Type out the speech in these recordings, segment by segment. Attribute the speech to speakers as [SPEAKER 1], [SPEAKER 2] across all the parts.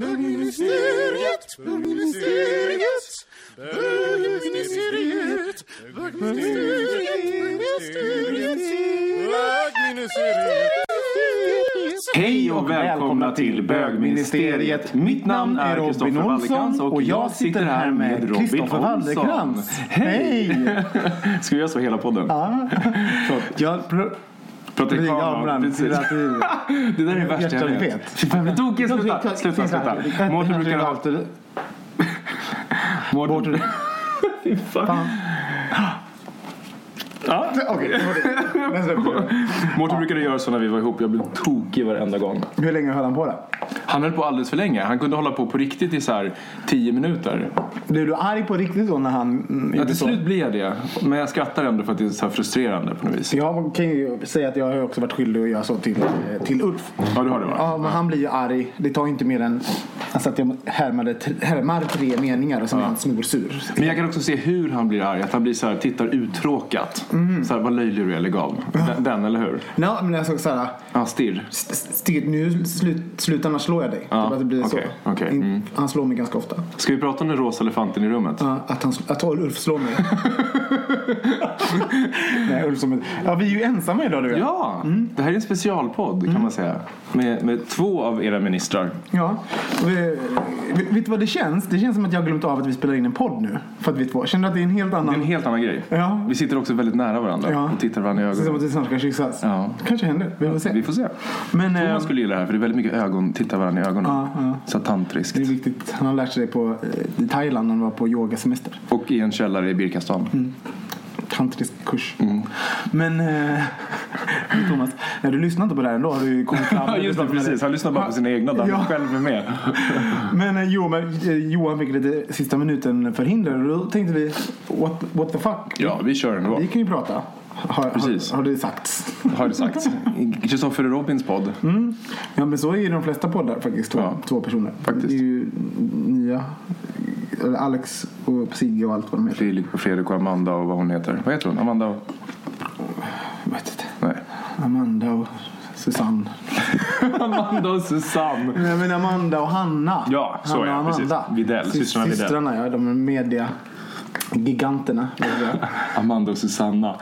[SPEAKER 1] Bögministeriet, bögministeriet, bögministeriet,
[SPEAKER 2] Hej och välkomna till bögministeriet. Mitt namn är Robin Olsson och jag sitter här med
[SPEAKER 3] Kristoffer
[SPEAKER 2] Olsson.
[SPEAKER 3] Wallercrantz.
[SPEAKER 2] Hej! Ska vi göra så hela podden?
[SPEAKER 3] Ja. Jag pr-
[SPEAKER 2] Prata i
[SPEAKER 3] Ja,
[SPEAKER 2] kameran.
[SPEAKER 3] ibland.
[SPEAKER 2] Precis. Det där är det värsta jag vet. Fy fan, tokig. Sluta, sluta, sluta. Mårten brukar ha... Mårten... Fy fan. Ja.
[SPEAKER 3] Okej, det var det. Den släpper vi.
[SPEAKER 2] Mårten brukade göra så när vi var ihop. Jag blev tokig varenda gång.
[SPEAKER 3] Hur länge höll han på det?
[SPEAKER 2] Han höll på alldeles för länge. Han kunde hålla på på riktigt i så här tio minuter.
[SPEAKER 3] Blev du arg på riktigt då när han mm,
[SPEAKER 2] Ja,
[SPEAKER 3] gjorde
[SPEAKER 2] till
[SPEAKER 3] så?
[SPEAKER 2] slut blir jag det. Men jag skrattar ändå för att det är så här frustrerande på något vis.
[SPEAKER 3] Jag kan ju säga att jag har också varit skyldig att göra så till, till Ulf.
[SPEAKER 2] Ja, du har det va?
[SPEAKER 3] Ja, men han blir ju arg. Det tar inte mer än alltså att jag härmade, härmar tre meningar och sen är han snorsur.
[SPEAKER 2] Men jag kan också se hur han blir arg. Att han blir så här, tittar uttråkat.
[SPEAKER 3] Mhm.
[SPEAKER 2] Så här, vad löjlig du är, lägg av. Den, den, eller hur?
[SPEAKER 3] Nej, men jag såg såhär.
[SPEAKER 2] Ja, stirr.
[SPEAKER 3] Stig, nu slut, sluta annars slår jag dig.
[SPEAKER 2] Ja,
[SPEAKER 3] Typ att det blir
[SPEAKER 2] okej,
[SPEAKER 3] så. In-
[SPEAKER 2] mm.
[SPEAKER 3] Han slår mig ganska ofta.
[SPEAKER 2] Ska vi prata om den rosa elefanten i rummet?
[SPEAKER 3] Ja, att, han, att Ulf slår mig. Nej, Ulf som ja, vi är ju ensamma idag du.
[SPEAKER 2] Ja, det här är en specialpodd
[SPEAKER 3] Mm.
[SPEAKER 2] kan man säga. Med, med två av era ministrar.
[SPEAKER 3] Ja. Och vi- Vet du vad det känns? Det känns som att jag har glömt av att vi spelar in en podd nu. För att vi två. Känner du att det är en helt
[SPEAKER 2] Det är
[SPEAKER 3] annan...
[SPEAKER 2] en helt annan grej.
[SPEAKER 3] Ja.
[SPEAKER 2] Vi sitter också väldigt nära varandra
[SPEAKER 3] Ja.
[SPEAKER 2] och tittar varandra i
[SPEAKER 3] är som att
[SPEAKER 2] ögonen.
[SPEAKER 3] vi snart ska kyssas.
[SPEAKER 2] Ja.
[SPEAKER 3] Kanske händer. Vi får se.
[SPEAKER 2] Vi får se.
[SPEAKER 3] Men
[SPEAKER 2] Thomas skulle gilla det här för det är väldigt mycket ögon, titta varandra i ögonen.
[SPEAKER 3] Ja, ja.
[SPEAKER 2] Så tantriskt.
[SPEAKER 3] det är viktigt. Han har lärt sig det på, eh, i Thailand när han var på yogasemester.
[SPEAKER 2] Och i en källare i Birkastan.
[SPEAKER 3] Mm. Tantrisk kurs.
[SPEAKER 2] Mm.
[SPEAKER 3] Men eh, Thomas, när du lyssnar inte på det här ändå har du kommit fram.
[SPEAKER 2] Ja just det, precis. Han lyssnar bara på sina egna där
[SPEAKER 3] Ja.
[SPEAKER 2] själv är med.
[SPEAKER 3] Men eh, jo, men eh, Johan fick lite sista minuten förhinder och då tänkte vi what, what the fuck.
[SPEAKER 2] Ja, vi kör ändå.
[SPEAKER 3] Vi kan ju prata. Har,
[SPEAKER 2] Precis.
[SPEAKER 3] har, har det sagts.
[SPEAKER 2] Har det sagts. Kristoffer Robins podd.
[SPEAKER 3] Ja men så är ju de flesta poddar faktiskt. Två,
[SPEAKER 2] Ja.
[SPEAKER 3] två personer.
[SPEAKER 2] Faktiskt.
[SPEAKER 3] Det är ju nya. Eller Alex och Sigge och allt vad de heter.
[SPEAKER 2] Filip och Fredrik och Amanda och vad hon heter. Vad heter hon? Amanda och...
[SPEAKER 3] Jag vet inte.
[SPEAKER 2] Nej.
[SPEAKER 3] Amanda och Susanne.
[SPEAKER 2] Amanda och Susanne.
[SPEAKER 3] Nej men Amanda och Hanna.
[SPEAKER 2] Ja, så
[SPEAKER 3] Hanna och
[SPEAKER 2] precis.
[SPEAKER 3] Amanda.
[SPEAKER 2] Videll,
[SPEAKER 3] Sys-
[SPEAKER 2] systrarna Videll.
[SPEAKER 3] Systrarna ja, de är media giganterna.
[SPEAKER 2] Amanda och Susanna.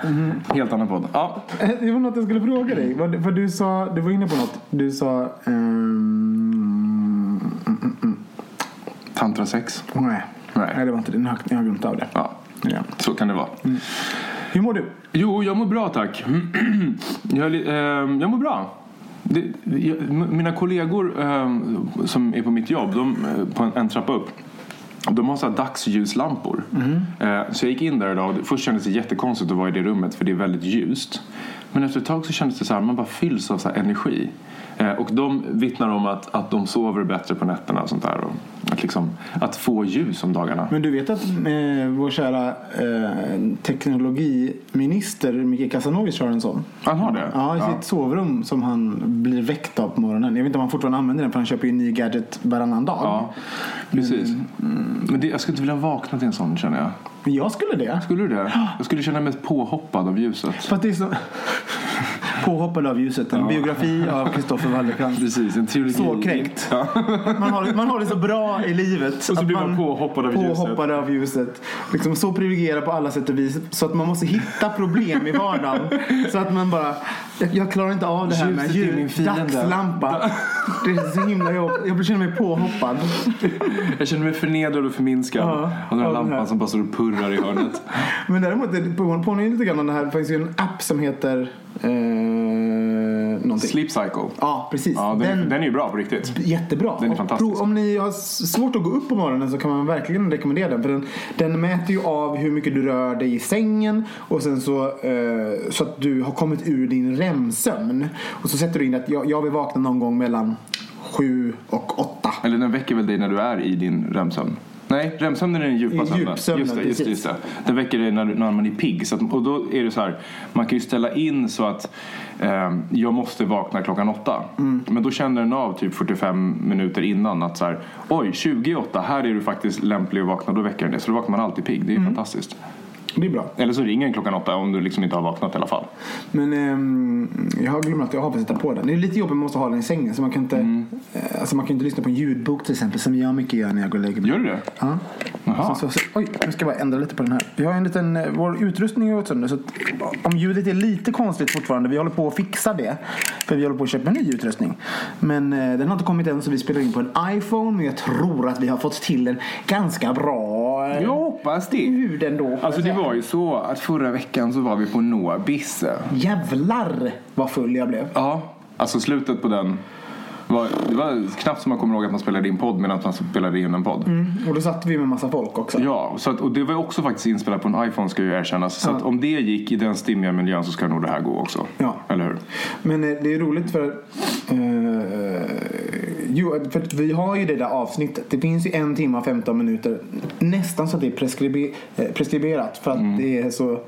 [SPEAKER 2] Helt annan podd. Ja,
[SPEAKER 3] Det var något jag skulle fråga dig. För du sa, du var inne på något. Du sa... mm, mm, mm.
[SPEAKER 2] Tantrasex.
[SPEAKER 3] nej.
[SPEAKER 2] Nej.
[SPEAKER 3] nej, det var inte det. Nu har glömt av det.
[SPEAKER 2] Ja,
[SPEAKER 3] Ja.
[SPEAKER 2] så kan det vara.
[SPEAKER 3] Hur mår du?
[SPEAKER 2] Jo, jag mår bra tack. Jag, ehm, jag mår bra. Det, jag, mina kollegor ehm, som är på mitt jobb, de, eh, på en, en trappa upp. De har så dagsljuslampor. Eh, så jag gick in där idag och först kändes det jättekonstigt att vara i det rummet för det är väldigt ljust. Men efter ett tag så kändes det så här, man bara fylls av så energi. Eh, och de vittnar om att, att de sover bättre på nätterna och sånt där. Och att, liksom, att få ljus om dagarna.
[SPEAKER 3] Men du vet att eh, vår kära eh, teknologiminister Mikael Kasanovic har en sån?
[SPEAKER 2] Han har det?
[SPEAKER 3] Ja, i sitt sovrum som han blir väckt av på morgonen. Jag vet inte om han fortfarande använder den för han köper ju en ny gadget varannan dag.
[SPEAKER 2] Ja, precis. Men det, jag skulle inte vilja vakna till en sån känner jag.
[SPEAKER 3] Men jag skulle det.
[SPEAKER 2] Skulle du det? Jag skulle känna mig påhoppad av ljuset.
[SPEAKER 3] För att det är så... Påhoppad av ljuset. En biografi av Kristoffer Wallercrantz.
[SPEAKER 2] Precis, en trilogi.
[SPEAKER 3] Så kränkt.
[SPEAKER 2] Ja.
[SPEAKER 3] Man har, man har det så bra i livet.
[SPEAKER 2] Och så
[SPEAKER 3] att
[SPEAKER 2] blir man påhoppad av ljuset.
[SPEAKER 3] påhoppad av ljuset. Liksom så privilegierad på alla sätt och vis. Så att man måste hitta problem i vardagen. så att man bara, jag, jag klarar inte av det här med
[SPEAKER 2] Ljuset min
[SPEAKER 3] ljus, dagslampa. Det är så himla jobbigt. Jag känner mig påhoppad.
[SPEAKER 2] Jag känner mig förnedrad och förminskad
[SPEAKER 3] Ja,
[SPEAKER 2] av den här
[SPEAKER 3] av den här.
[SPEAKER 2] lampan som bara står och purrar i hörnet.
[SPEAKER 3] Men däremot det på- påminner lite grann om det här. Det finns ju en app som heter eh, någonting.
[SPEAKER 2] Sleep Cycle.
[SPEAKER 3] Ja, precis.
[SPEAKER 2] Ja, den, den, är ju bra på riktigt.
[SPEAKER 3] Jättebra.
[SPEAKER 2] Den är fantastisk.
[SPEAKER 3] Om ni har svårt att gå upp på morgonen så kan man verkligen rekommendera den. För den, den mäter ju av hur mycket du rör dig i sängen och sen så, eh, så att du har kommit ur din REM-sömn. Och så sätter du in att jag, jag vill vakna någon gång mellan sju och åtta.
[SPEAKER 2] Eller den väcker väl dig när du är i din REM-sömn? Nej, REM-sömnen är den djupa sömnen.
[SPEAKER 3] djupsömnen,
[SPEAKER 2] Just det, just, det, just det. Den väcker dig när, när man är pigg. Så att, och då är det så här, man kan ju ställa in så att eh, jag måste vakna klockan åtta.
[SPEAKER 3] Mm.
[SPEAKER 2] Men då känner den av typ 45 minuter innan att så här, oj 28, här är du faktiskt lämplig att vakna. Då väcker den det. Så då vaknar man alltid pigg. Det är
[SPEAKER 3] Mm.
[SPEAKER 2] fantastiskt.
[SPEAKER 3] Det är bra.
[SPEAKER 2] Eller så ringer den klockan åtta om du liksom inte har vaknat i alla fall.
[SPEAKER 3] Men ehm, jag har glömt att jag har fått sätta på den. Det är lite jobbigt, man måste ha den i sängen. Så man kan inte,
[SPEAKER 2] Mm.
[SPEAKER 3] eh, alltså man kan inte lyssna på en ljudbok till exempel. Som jag mycket gör när jag går och lägger mig.
[SPEAKER 2] Gör du det?
[SPEAKER 3] Ja.
[SPEAKER 2] Jaha.
[SPEAKER 3] Så, så, så, oj, nu ska jag bara ändra lite på den här. Vi har en liten, eh, vår utrustning har gått sönder så att om ljudet är lite konstigt fortfarande, vi håller på att fixa det. För vi håller på att köpa en ny utrustning. Men eh, den har inte kommit än så vi spelar in på en iPhone. Men jag tror att vi har fått till den ganska bra.
[SPEAKER 2] Jag hoppas det.
[SPEAKER 3] Ändå. får
[SPEAKER 2] Alltså det var ju så att förra veckan så var vi på Noah Bisse.
[SPEAKER 3] Jävlar vad full jag blev.
[SPEAKER 2] Ja, alltså slutet på den. Var, det var knappt som man kommer ihåg att man spelade in podd medan man spelade in en podd.
[SPEAKER 3] Och då satt vi med massa folk också.
[SPEAKER 2] Ja, så att, och det var också faktiskt inspelat på en iPhone ska ju erkännas. Så att om det gick i den stimmiga miljön så ska nog det här gå också.
[SPEAKER 3] Ja.
[SPEAKER 2] Eller hur?
[SPEAKER 3] Men eh, det är roligt för, eh, jo, för vi har ju det där avsnittet. Det finns ju en timme och 15 minuter. Nästan så att det är eh, preskriberat. För att
[SPEAKER 2] Mm.
[SPEAKER 3] det är så...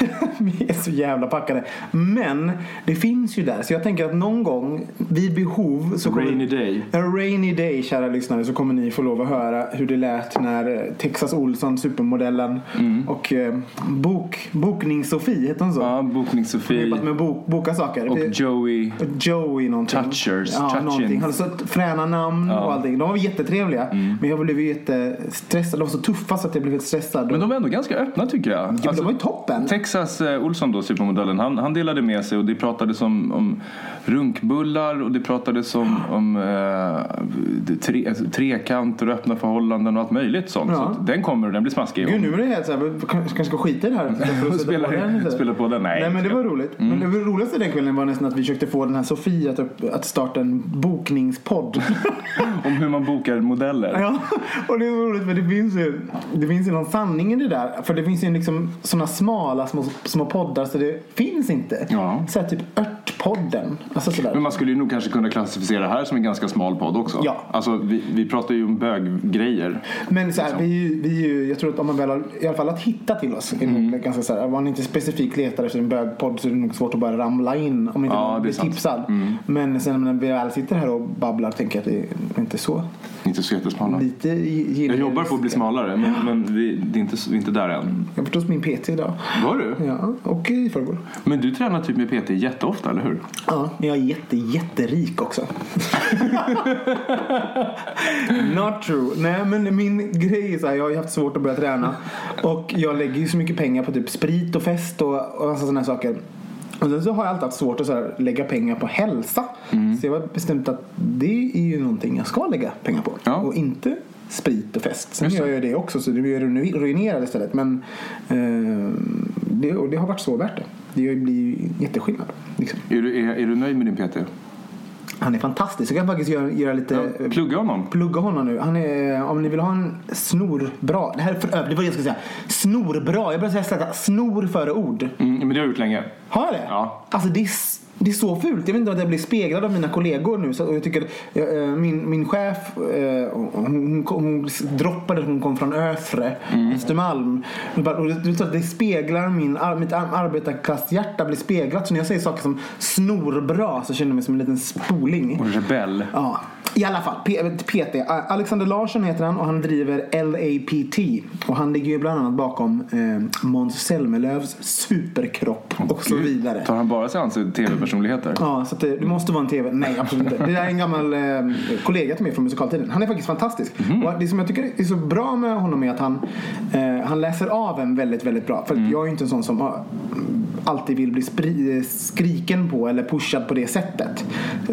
[SPEAKER 3] vi är så jävla packade. Men det finns ju där. Så jag tänker att någon gång vid behov så kommer...
[SPEAKER 2] Rainy day.
[SPEAKER 3] A rainy day, kära lyssnare, så kommer ni få lov att höra hur det lät när eh, Texas Olsson, supermodellen, och eh, bok, Bokning-Sofie, heter hon så?
[SPEAKER 2] Mm. Ja, Bokning-Sofie
[SPEAKER 3] Jobbat med bok, boka saker.
[SPEAKER 2] och
[SPEAKER 3] Det-
[SPEAKER 2] Joey.
[SPEAKER 3] Joey någonting.
[SPEAKER 2] Touchers,
[SPEAKER 3] Ja, någonting. Hade så fräna namn och allting. De var jättetrevliga.
[SPEAKER 2] Mm.
[SPEAKER 3] Men jag blev jättestressad. De var så tuffa så att jag blev helt stressad.
[SPEAKER 2] Men de var ändå ganska öppna tycker jag. Alltså,
[SPEAKER 3] Ja, men de var ju toppen.
[SPEAKER 2] Texas eh, Olsson då, supermodellen, han, han delade med sig och det pratades om, om runkbullar och det pratades om, om eh, tre, alltså, trekanter och öppna förhållanden och allt möjligt sånt.
[SPEAKER 3] Ja.
[SPEAKER 2] Så den kommer och den blir smaskig.
[SPEAKER 3] Gud, nu är det helt såhär, kanske ska skita i det här. För att sätta
[SPEAKER 2] Spela-
[SPEAKER 3] på den
[SPEAKER 2] spela på den? Nej,
[SPEAKER 3] Nej men det var roligt. Men det roligaste den kvällen var nästan att vi försökte få den här Sofie att, att starta en bokningspodd.
[SPEAKER 2] Om hur man bokar modeller.
[SPEAKER 3] Ja, och det är så roligt för det finns ju, det finns ju någon sanning i det där. För det finns ju liksom sådana smala små, små poddar så det finns inte.
[SPEAKER 2] Ja.
[SPEAKER 3] Så här, typ Örtpodden. Alltså sådär.
[SPEAKER 2] Men man skulle ju nog kanske kunna klassificera det här som en ganska smal podd också.
[SPEAKER 3] Ja.
[SPEAKER 2] Alltså vi, vi pratar ju om böggrejer.
[SPEAKER 3] Men så här, vi, är ju- vi, är ju- jag tror att om man väl har i alla fall att hitta till oss.
[SPEAKER 2] Mm.
[SPEAKER 3] Ganska så här, om man inte specifikt letar efter en bögpodd så är det nog svårt att bara ramla in. Om inte
[SPEAKER 2] Ja,
[SPEAKER 3] man blir
[SPEAKER 2] sant. Mm.
[SPEAKER 3] tipsad. Men sen när vi väl sitter här och babblar tänker jag att det är inte så.
[SPEAKER 2] Inte så jättesmala.
[SPEAKER 3] Lite
[SPEAKER 2] Jag jobbar på att bli smalare men, men vi, det är inte, vi är inte där än.
[SPEAKER 3] Jag var hos min PT idag.
[SPEAKER 2] Var du?
[SPEAKER 3] Ja, och i förrgår.
[SPEAKER 2] Men du tränar typ med PT jätteofta, eller hur?
[SPEAKER 3] Ja, men jag är jätte, jätterik också. Not true. Nej, men min grej är så här, jag har ju haft svårt att börja träna. Och jag lägger ju så mycket pengar på typ sprit och fest och, och sådana saker. Och sen så har jag alltid haft svårt att så här, lägga pengar på hälsa. Så jag har bestämt att det är ju någonting jag ska lägga pengar på.
[SPEAKER 2] Ja.
[SPEAKER 3] Och inte sprit och fest. Sen gör jag det också så det blir ruin- ruinerad istället. Men eh, det, och det har varit så värt det. Det blir ju jätteskillnad. Liksom.
[SPEAKER 2] Är du, är, är du nöjd med din PT?
[SPEAKER 3] Han är fantastisk. Jag kan faktiskt göra, göra lite...
[SPEAKER 2] Ja, plugga honom.
[SPEAKER 3] Plugga honom nu. Han är, om ni vill ha en snorbra. Det här är för övrigt, det var det jag skulle säga. Snorbra. Jag började säga snor före ord.
[SPEAKER 2] Mm, men det har jag gjort länge.
[SPEAKER 3] Har jag det?
[SPEAKER 2] Ja.
[SPEAKER 3] Alltså det är, det är så fult. Jag vet inte om jag blir speglad av mina kollegor nu. Så, jag tycker, eh, min, min chef, eh, hon, hon, hon droppade, hon kom från Öfre,
[SPEAKER 2] Mm.
[SPEAKER 4] Östermalm.
[SPEAKER 3] Och det, det, det speglar min, mitt ar- arbetarklasshjärta blir speglat. Så när jag säger saker som snorbra så känner jag mig som en liten spoling.
[SPEAKER 2] Och rebell.
[SPEAKER 3] Ja. I alla fall, PT. Alexander Larsson heter han och han driver LAPT. Och han ligger ju bland annat bakom eh, Måns Zelmerlöws superkropp och så vidare.
[SPEAKER 2] Tar han bara sig an sig tv-personligheter?
[SPEAKER 3] Ja, så det, det måste vara en TV. Nej, absolut inte. Det där är en gammal eh, kollega till mig från musikaltiden. Han är faktiskt fantastisk. Och det som jag tycker är så bra med honom är att han, eh, han läser av en väldigt, väldigt bra. För att jag är ju inte en sån som alltid vill bli skriken på eller pushad på det sättet.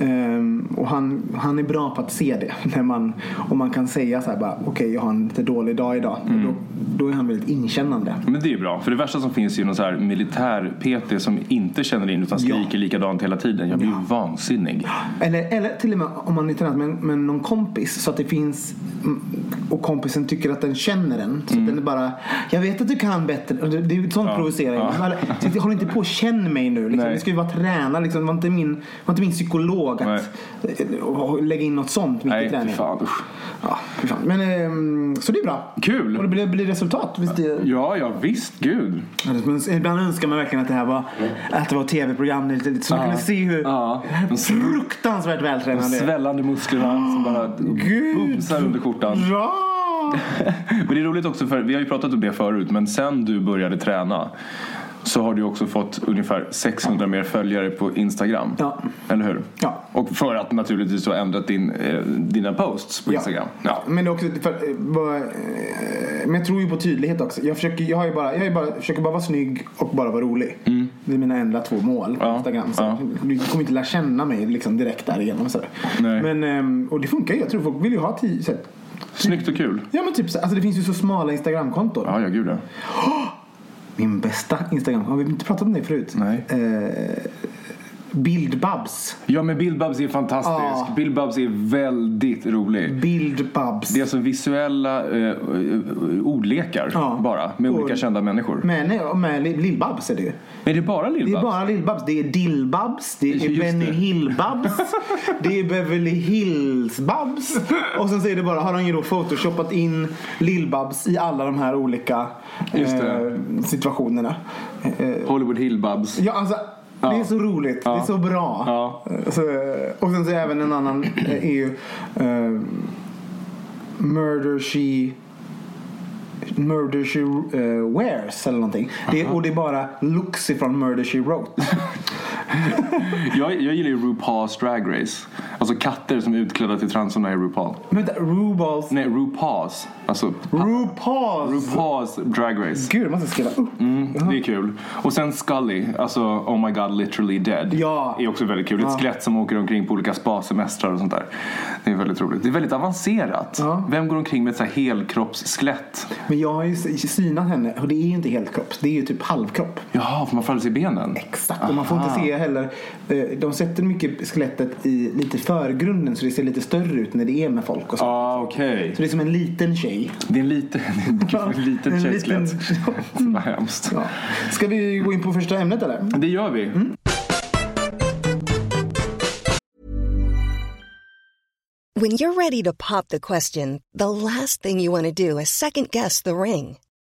[SPEAKER 3] Ehm, och han, han är bra på att se det. När man, och man kan säga så här bara, okej jag har en lite dålig dag idag. Då, då är han väldigt inkännande.
[SPEAKER 2] Men det är ju bra, för det värsta som finns är ju någon så här militär-PT som inte känner in utan skriker likadant hela tiden. Jag blir ju vansinnig.
[SPEAKER 3] Eller, eller till och med om man är tränat med, med någon kompis så att det finns mm, och kompisen tycker att den känner den. Så att den är bara, jag vet att du kan bättre. Det, det är sånt ju. Men så Håll inte på och känn mig nu. Liksom.
[SPEAKER 2] Nej.
[SPEAKER 3] Det ska ju vara träna. Liksom. Det var inte min, var inte min psykolog att eh, och lägga in något sånt mitt i
[SPEAKER 2] Nej, fy
[SPEAKER 3] träningen.
[SPEAKER 2] fan.
[SPEAKER 3] Ja, fy fan. Men, ehm, så det är bra.
[SPEAKER 2] Kul.
[SPEAKER 3] Och det blir, blir resultat. Visst det,
[SPEAKER 2] Ja, ja visst, gud.
[SPEAKER 3] Men Ibland önskar man verkligen att det här var, att det var tv-program lite, lite, så man
[SPEAKER 2] Ja.
[SPEAKER 3] kunde se hur
[SPEAKER 2] Ja.
[SPEAKER 3] fruktansvärt
[SPEAKER 2] De
[SPEAKER 3] vältränade det är.
[SPEAKER 2] svällande musklerna som bara bumsar under skjortan.
[SPEAKER 3] Ja!
[SPEAKER 2] Men det är roligt också för vi har ju pratat om det förut men sen du började träna så har du också fått ungefär 600 mer följare på Instagram.
[SPEAKER 3] Ja.
[SPEAKER 2] Eller hur?
[SPEAKER 3] Ja.
[SPEAKER 2] Och för att naturligtvis du har ändrat din, eh, dina posts på Instagram. Ja.
[SPEAKER 3] Men det är också för, eh, bara, eh, Men jag tror ju på tydlighet också. Jag försöker, jag har ju bara, jag ju bara, försöker bara vara snygg och bara vara rolig. Det är mina enda två mål på
[SPEAKER 2] Mm. Ja,
[SPEAKER 3] Instagram. Så
[SPEAKER 2] ja.
[SPEAKER 3] Du kommer inte lära känna mig liksom direkt därigenom. Så.
[SPEAKER 2] Nej.
[SPEAKER 3] Men, ehm, och det funkar ju. Jag tror folk vill ju ha tio. Så,
[SPEAKER 2] Snyggt och kul.
[SPEAKER 3] ja men typ så, alltså det finns ju så smala Instagramkonton.
[SPEAKER 2] Ja, ja gud ja.
[SPEAKER 3] Min bästa Instagram, har vi inte pratat om det förut?
[SPEAKER 2] Nej.
[SPEAKER 3] Eh, Bildbabs.
[SPEAKER 2] Ja men Bill Bubs är fantastisk.
[SPEAKER 3] Ja.
[SPEAKER 2] Bill Bubs är väldigt rolig.
[SPEAKER 3] Bildbabs.
[SPEAKER 2] Det är alltså visuella eh, eh, ordlekar
[SPEAKER 3] Ja.
[SPEAKER 2] bara med olika
[SPEAKER 3] Och-
[SPEAKER 2] kända människor.
[SPEAKER 3] Men nej, med Lill-Babs är det ju.
[SPEAKER 2] Men är det bara Lill
[SPEAKER 3] Det är bara Lill-Babs. Det är Dill-Babs, det är Benny
[SPEAKER 2] det.
[SPEAKER 3] Hill-Babs, det är Beverly Hills-Babs. Och sen är det bara, har de ju då photoshopat in Lill-Babs i alla de här olika eh, situationerna. Eh,
[SPEAKER 2] Hollywood Hill Bubs.
[SPEAKER 3] ja, alltså, det är så roligt. Det är så bra.
[SPEAKER 2] Ja.
[SPEAKER 3] Eh, Så, och sen så är även en annan eh, är ju eh, Murder She Murder She eh, Wears eller någonting. Det och det är bara looks ifrån Murder She Wrote.
[SPEAKER 2] Jag, jag gillar ju RuPaul's Drag Race. Alltså katter som är utklädda till transorna i RuPaul.
[SPEAKER 3] Men vänta, RuPaul's
[SPEAKER 2] Nej, RuPaul's. Alltså
[SPEAKER 3] RuPaul's
[SPEAKER 2] RuPaul's Drag Race.
[SPEAKER 3] Gud, jag måste skriva upp.
[SPEAKER 2] Mm, det är kul. Och sen Scully, alltså Oh My God Literally Dead.
[SPEAKER 3] Ja.
[SPEAKER 2] Är också väldigt kul. Ett skelett som åker omkring på olika spasemestrar och sånt där. Det är väldigt roligt. Det är väldigt avancerat.
[SPEAKER 3] Ja.
[SPEAKER 2] Vem går omkring med ett helkroppsskelett?
[SPEAKER 3] Men jag har ju synat henne och det är ju inte helt kropp. Det är ju typ halvkropp.
[SPEAKER 2] Jaha, får man falla sig i benen?
[SPEAKER 3] Exakt, och man får inte
[SPEAKER 2] Aha.
[SPEAKER 3] Heller. eh, De sätter mycket skelettet i lite förgrunden så det ser lite större ut när det är med folk och så.
[SPEAKER 2] Ah, okej.
[SPEAKER 3] Så det är som en liten tjej.
[SPEAKER 2] Det är en liten, en liten
[SPEAKER 3] En
[SPEAKER 2] tjejskelett.
[SPEAKER 3] liten-
[SPEAKER 2] Vad hemskt.
[SPEAKER 3] Ja. Ska vi gå in på första ämnet eller?
[SPEAKER 2] Det gör vi.
[SPEAKER 5] When you're ready to pop the question, the last thing you want to do is second guess the ring.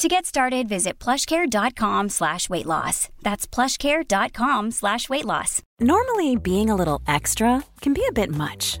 [SPEAKER 6] To get started, visit plushcare.com slash weight loss. That's plushcare.com slash weight loss.
[SPEAKER 7] Normally, being a little extra can be a bit much,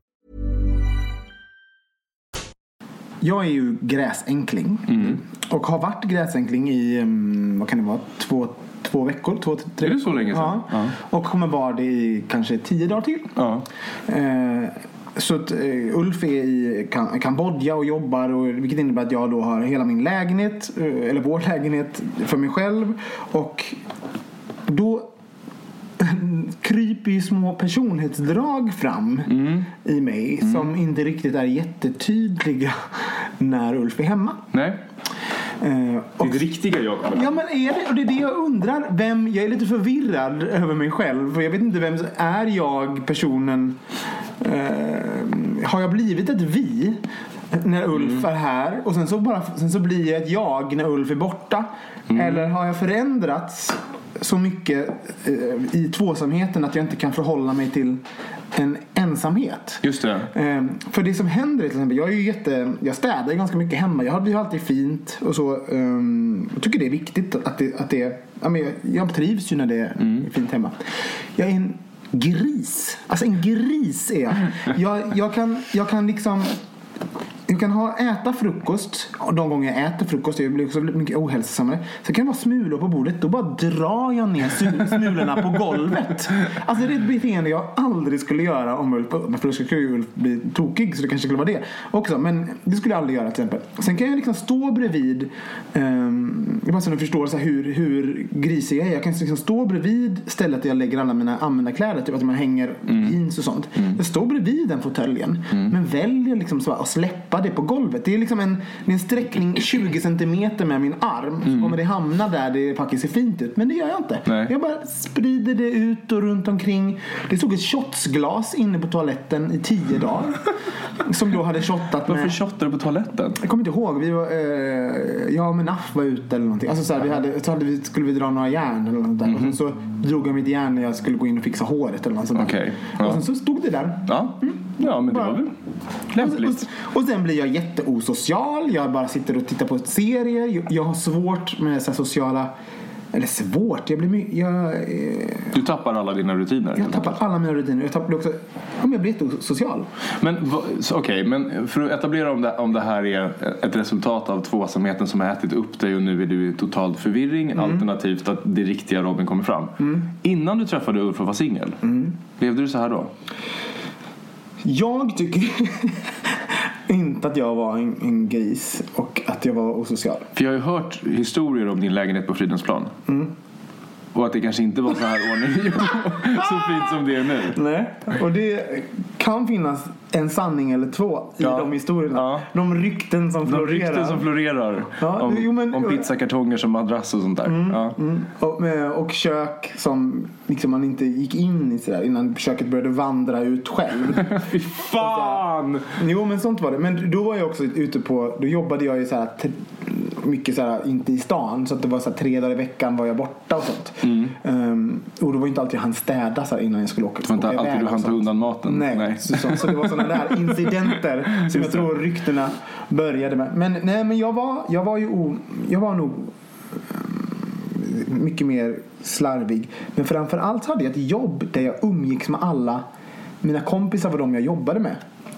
[SPEAKER 3] Jag är ju gräsänkling.
[SPEAKER 2] Mm.
[SPEAKER 3] Och har varit gräsänkling i, mm, vad kan det vara, två, två veckor? Två, tre
[SPEAKER 2] Är det så länge sedan?
[SPEAKER 3] Ja. Och kommer vara det i kanske tio dagar till.
[SPEAKER 2] Ja.
[SPEAKER 3] Eh, så att, eh, Ulf är i Kam- Kambodja och jobbar och, vilket innebär att jag då har hela min lägenhet, eh, eller vår lägenhet för mig själv. Och då kryper ju små personlighetsdrag fram i mig som inte riktigt är jättetydliga när Ulf är hemma.
[SPEAKER 2] Nej.
[SPEAKER 3] Eh, och
[SPEAKER 2] Ditt riktiga jag.
[SPEAKER 3] Ja men är det? Och det är det jag undrar. Vem, jag är lite förvirrad över mig själv. För jag vet inte vem, är jag personen, eh, har jag blivit ett vi? När Ulf är här och sen så, bara, sen så blir jag ett jag när Ulf är borta. Eller har jag förändrats så mycket eh, i tvåsamheten att jag inte kan förhålla mig till en ensamhet?
[SPEAKER 2] Just det.
[SPEAKER 3] Eh, för det som händer till exempel, jag är ju jätte, jag städar ju ganska mycket hemma. Jag har, vi har alltid fint och så. ehm, jag tycker det är viktigt att det, att det ja, men jag, jag trivs ju när det är fint hemma. Jag är en gris. Alltså en gris är jag. Jag, jag, kan, jag kan liksom jag kan ha, äta frukost och de gånger jag äter frukost, jag blir också mycket ohälsosammare. Så kan det vara smulor på bordet, då bara drar jag ner smulorna på golvet. Alltså det är ett beteende jag aldrig skulle göra om Ulf, för då skulle Ulf bli tokig så det kanske skulle vara det också. Men det skulle jag aldrig göra till exempel. Sen kan jag liksom stå bredvid, um, det bara så att ni förstår så hur, hur grisig jag är. Jag kan liksom stå bredvid stället där jag lägger alla mina användarkläder, typ att man hänger jeans och sånt. Jag står bredvid den fåtöljen, men väljer liksom så att släppa det på golvet. Det är liksom en, en sträckning 20 centimeter med min arm. Så kommer det hamna där det faktiskt ser fint ut. Men det gör jag inte.
[SPEAKER 2] Nej.
[SPEAKER 3] Jag bara sprider det ut och runt omkring. Det stod ett shotsglas inne på toaletten i tio dagar. som då hade shottat
[SPEAKER 2] Varför
[SPEAKER 3] med...
[SPEAKER 2] shottar du på toaletten?
[SPEAKER 3] Jag kommer inte ihåg. Vi var, eh, jag och min Naff var ute eller någonting. Alltså så här, vi hade, så hade vi, skulle vi dra några järn eller något där. Och sen så drog jag mitt järn när jag skulle gå in och fixa håret eller något sånt där.
[SPEAKER 2] Okej, ja.
[SPEAKER 3] Och sen så stod det där.
[SPEAKER 2] Ja, ja men det var väl lämpligt.
[SPEAKER 3] Och, och sen blir jag jätteosocial. Jag bara sitter och tittar på serier. Jag, har svårt med så sociala... Eller svårt, jag blir my- jag, eh,
[SPEAKER 2] Du tappar alla dina rutiner.
[SPEAKER 3] jag tappar alla mina rutiner. Jag tappar också... Ja, jag blir jättesocial.
[SPEAKER 2] Men okej, men för att etablera om det, om det här är ett resultat av tvåsamheten som har ätit upp dig och nu är du i total förvirring alternativt att det riktiga Robin kommer fram. Innan du träffade Ulf och var singel, levde du så här då?
[SPEAKER 3] Jag tycker inte att jag var en, en gris och att jag var osocial.
[SPEAKER 2] För jag har ju hört historier om din lägenhet på Fridhemsplan. Och att det kanske inte var så här ordning så fint som det är nu.
[SPEAKER 3] Nej. Och det kan finnas en sanning eller två i
[SPEAKER 2] Ja.
[SPEAKER 3] de historierna.
[SPEAKER 2] Ja.
[SPEAKER 3] De rykten som
[SPEAKER 2] De
[SPEAKER 3] florerar.
[SPEAKER 2] rykten som florerar
[SPEAKER 3] Ja,
[SPEAKER 2] om,
[SPEAKER 3] jo, men-
[SPEAKER 2] om pizzakartonger som madrass och sånt där. Ja.
[SPEAKER 3] Mm. Och, och kök som liksom man inte gick in i sådär innan köket började vandra ut själv.
[SPEAKER 2] Fy fan!
[SPEAKER 3] jo men sånt var det. Men då var jag också ute på, då jobbade jag ju såhär t- mycket såhär, inte i stan. Så att det var såhär tre dagar i veckan var jag borta och sånt. Ehm, och då var inte alltid hann städa såhär innan jag skulle åka.
[SPEAKER 2] Det var inte alltid
[SPEAKER 3] iväg
[SPEAKER 2] du hann ta undan maten.
[SPEAKER 3] Nej,
[SPEAKER 2] Nej.
[SPEAKER 3] Så, så, så det var sådana där incidenter som jag tror ryktena började med. Men nej men jag var, jag var ju o, jag var nog mm, mycket mer slarvig. Men framförallt hade jag ett jobb där jag umgicks med alla mina kompisar var de jag jobbade med.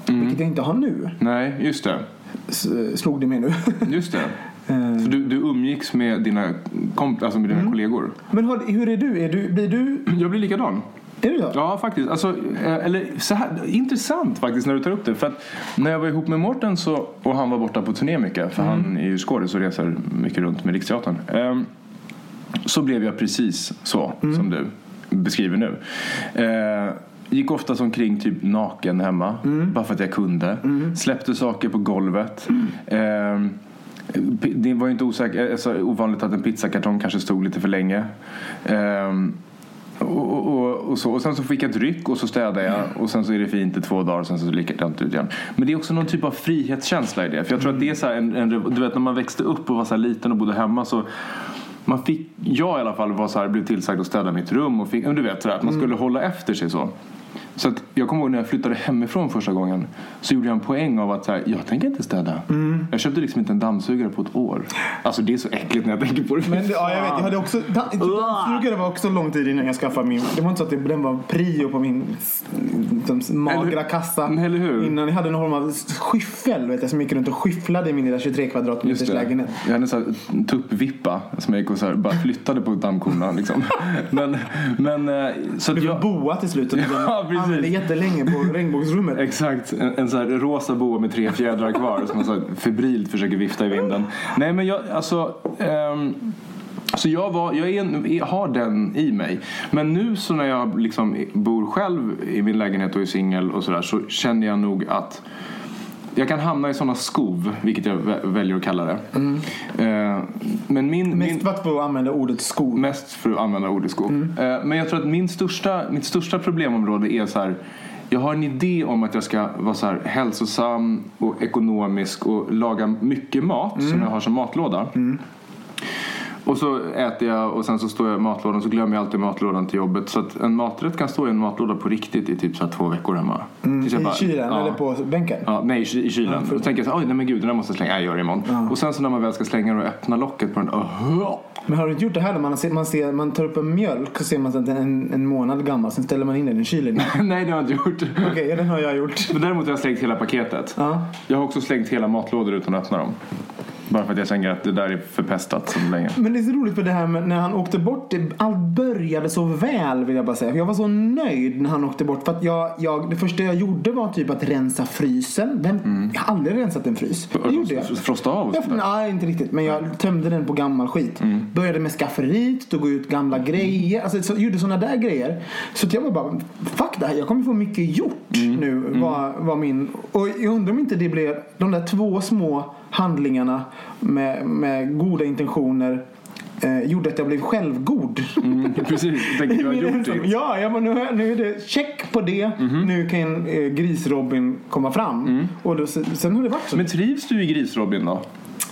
[SPEAKER 3] Vilket jag inte har nu.
[SPEAKER 2] Nej, just det.
[SPEAKER 3] S- slog det mig nu.
[SPEAKER 2] Just det.
[SPEAKER 3] Eh,
[SPEAKER 2] Så du, du umgicks med dina, komp- alltså med dina kollegor?
[SPEAKER 3] Men har, hur är du? Är du? Blir du?
[SPEAKER 2] Jag blir likadan.
[SPEAKER 3] Är du så?
[SPEAKER 2] Ja, faktiskt. Alltså, eh, eller så här, intressant faktiskt när du tar upp det. För att när jag var ihop med Mårten så, och han var borta på turné mycket, för han är ju skådis och reser mycket runt med Riksteatern. ehm, så blev jag precis så som du beskriver nu. Eh, gick oftast omkring typ naken hemma, bara för att jag kunde. Släppte saker på golvet. P- Det var ju inte osäker, alltså, ovanligt att en pizzakartong kanske stod lite för länge. Ehm, och, och, och, så. och sen så fick jag ett ryck och så städade jag och sen så är det fint i två dagar och sen så är det likadant ut igen. Men det är också någon typ av frihetskänsla i det. För jag tror att det är så här en, en, du vet när man växte upp och var så här liten och bodde hemma så man fick, jag i alla fall var så här, blev tillsagd att städa mitt rum och fick, du vet så där, att man skulle hålla efter sig så. Så att jag kommer ihåg när jag flyttade hemifrån första gången så gjorde jag en poäng av att så här, jag tänker inte städa. Jag köpte liksom inte en dammsugare på ett år. Alltså det är så äckligt när jag tänker på det.
[SPEAKER 3] Men det, ja, jag vet. Jag hade också... Dammsugare var också lång tid innan jag skaffade min. Det var inte så att det, den var prio på min de magra
[SPEAKER 2] Eller-
[SPEAKER 3] kassa.
[SPEAKER 2] eller hur?
[SPEAKER 3] Innan jag hade någon form av skyffel vet jag, som gick runt och skyfflade i min lilla 23 kvadratmeters lägenhet.
[SPEAKER 2] Jag hade en sån här tuppvippa som jag gick och så här, bara flyttade på dammkorna. Liksom. Men, men eh, så
[SPEAKER 3] Du fick
[SPEAKER 2] jag,
[SPEAKER 3] boa till slut och
[SPEAKER 2] Ja.
[SPEAKER 3] Använde jättelänge på regnbågsrummet.
[SPEAKER 2] Exakt, en, en sån här rosa boa med tre fjädrar kvar som man så febrilt försöker vifta i vinden. Nej men jag, alltså ehm, så jag, var, jag, är har den i mig. Men nu så när jag liksom bor själv i min lägenhet och är singel och sådär så känner jag nog att jag kan hamna i sådana skov, vilket jag vä- väljer att kalla det. Eh, men min,
[SPEAKER 3] Mest
[SPEAKER 2] min,
[SPEAKER 3] för att använda ordet skog.
[SPEAKER 2] Mest för att använda ordet skog. Eh, Men jag tror att min största, mitt största problemområde är så här. Jag har en idé om att jag ska vara så här hälsosam och ekonomisk och laga mycket mat som jag har som matlåda. Och så äter jag och sen så står jag i matlådan så glömmer jag alltid matlådan till jobbet. Så att en maträtt kan stå i en matlåda på riktigt i typ så två veckor hemma. Jag
[SPEAKER 3] I
[SPEAKER 2] bara-
[SPEAKER 3] kylen
[SPEAKER 2] ja.
[SPEAKER 3] eller på bänken.
[SPEAKER 2] Ja, nej, i ky- i kylen. Då tänker jag så oj nej men gud den där måste jag slänga. Jag gör det imorgon. Och sen så när man väl ska slänga den och öppna locket på den. Oh,
[SPEAKER 3] Men har du inte gjort det här när man, ser, man, ser, man tar upp en mjölk och ser man att den är en, en månad gammal. Sen ställer man in den i kylen. Okej,
[SPEAKER 2] nej det har jag inte gjort.
[SPEAKER 3] ja, den har jag gjort.
[SPEAKER 2] Men däremot har jag slängt hela paketet.
[SPEAKER 3] Ja.
[SPEAKER 2] Jag har också slängt hela matlådor utan att öppna dem. Bara för att jag känner att det där är förpestat så länge.
[SPEAKER 3] Men det är så roligt för det här med när han åkte bort. Det, allt började så väl vill jag bara säga. Jag var så nöjd när han åkte bort. För att jag, jag, det första jag gjorde var typ att rensa frysen. Vem, Jag har aldrig rensat en frys. Det gjorde jag.
[SPEAKER 2] Frosta av
[SPEAKER 3] nej, inte riktigt. Men jag tömde den på gammal skit.
[SPEAKER 2] Mm.
[SPEAKER 3] Började med skafferiet, tog ut gamla grejer. Alltså, så, gjorde sådana där grejer. Så jag var bara, fuck det här. Jag kommer få mycket gjort
[SPEAKER 2] Mm.
[SPEAKER 3] nu. Var, var min. Och jag undrar om inte det blev de där två små handlingarna med, med goda intentioner. Eh, gjorde att jag blev självgod.
[SPEAKER 2] Mm, precis, jag tänker du har gjort det.
[SPEAKER 3] Ja, ja men nu, nu är det check på det.
[SPEAKER 2] Mhm.
[SPEAKER 3] Nu kan eh, Gris-Robin komma fram. Och då, sen har det varit så.
[SPEAKER 2] Mm. Men trivs du i Gris-Robin då?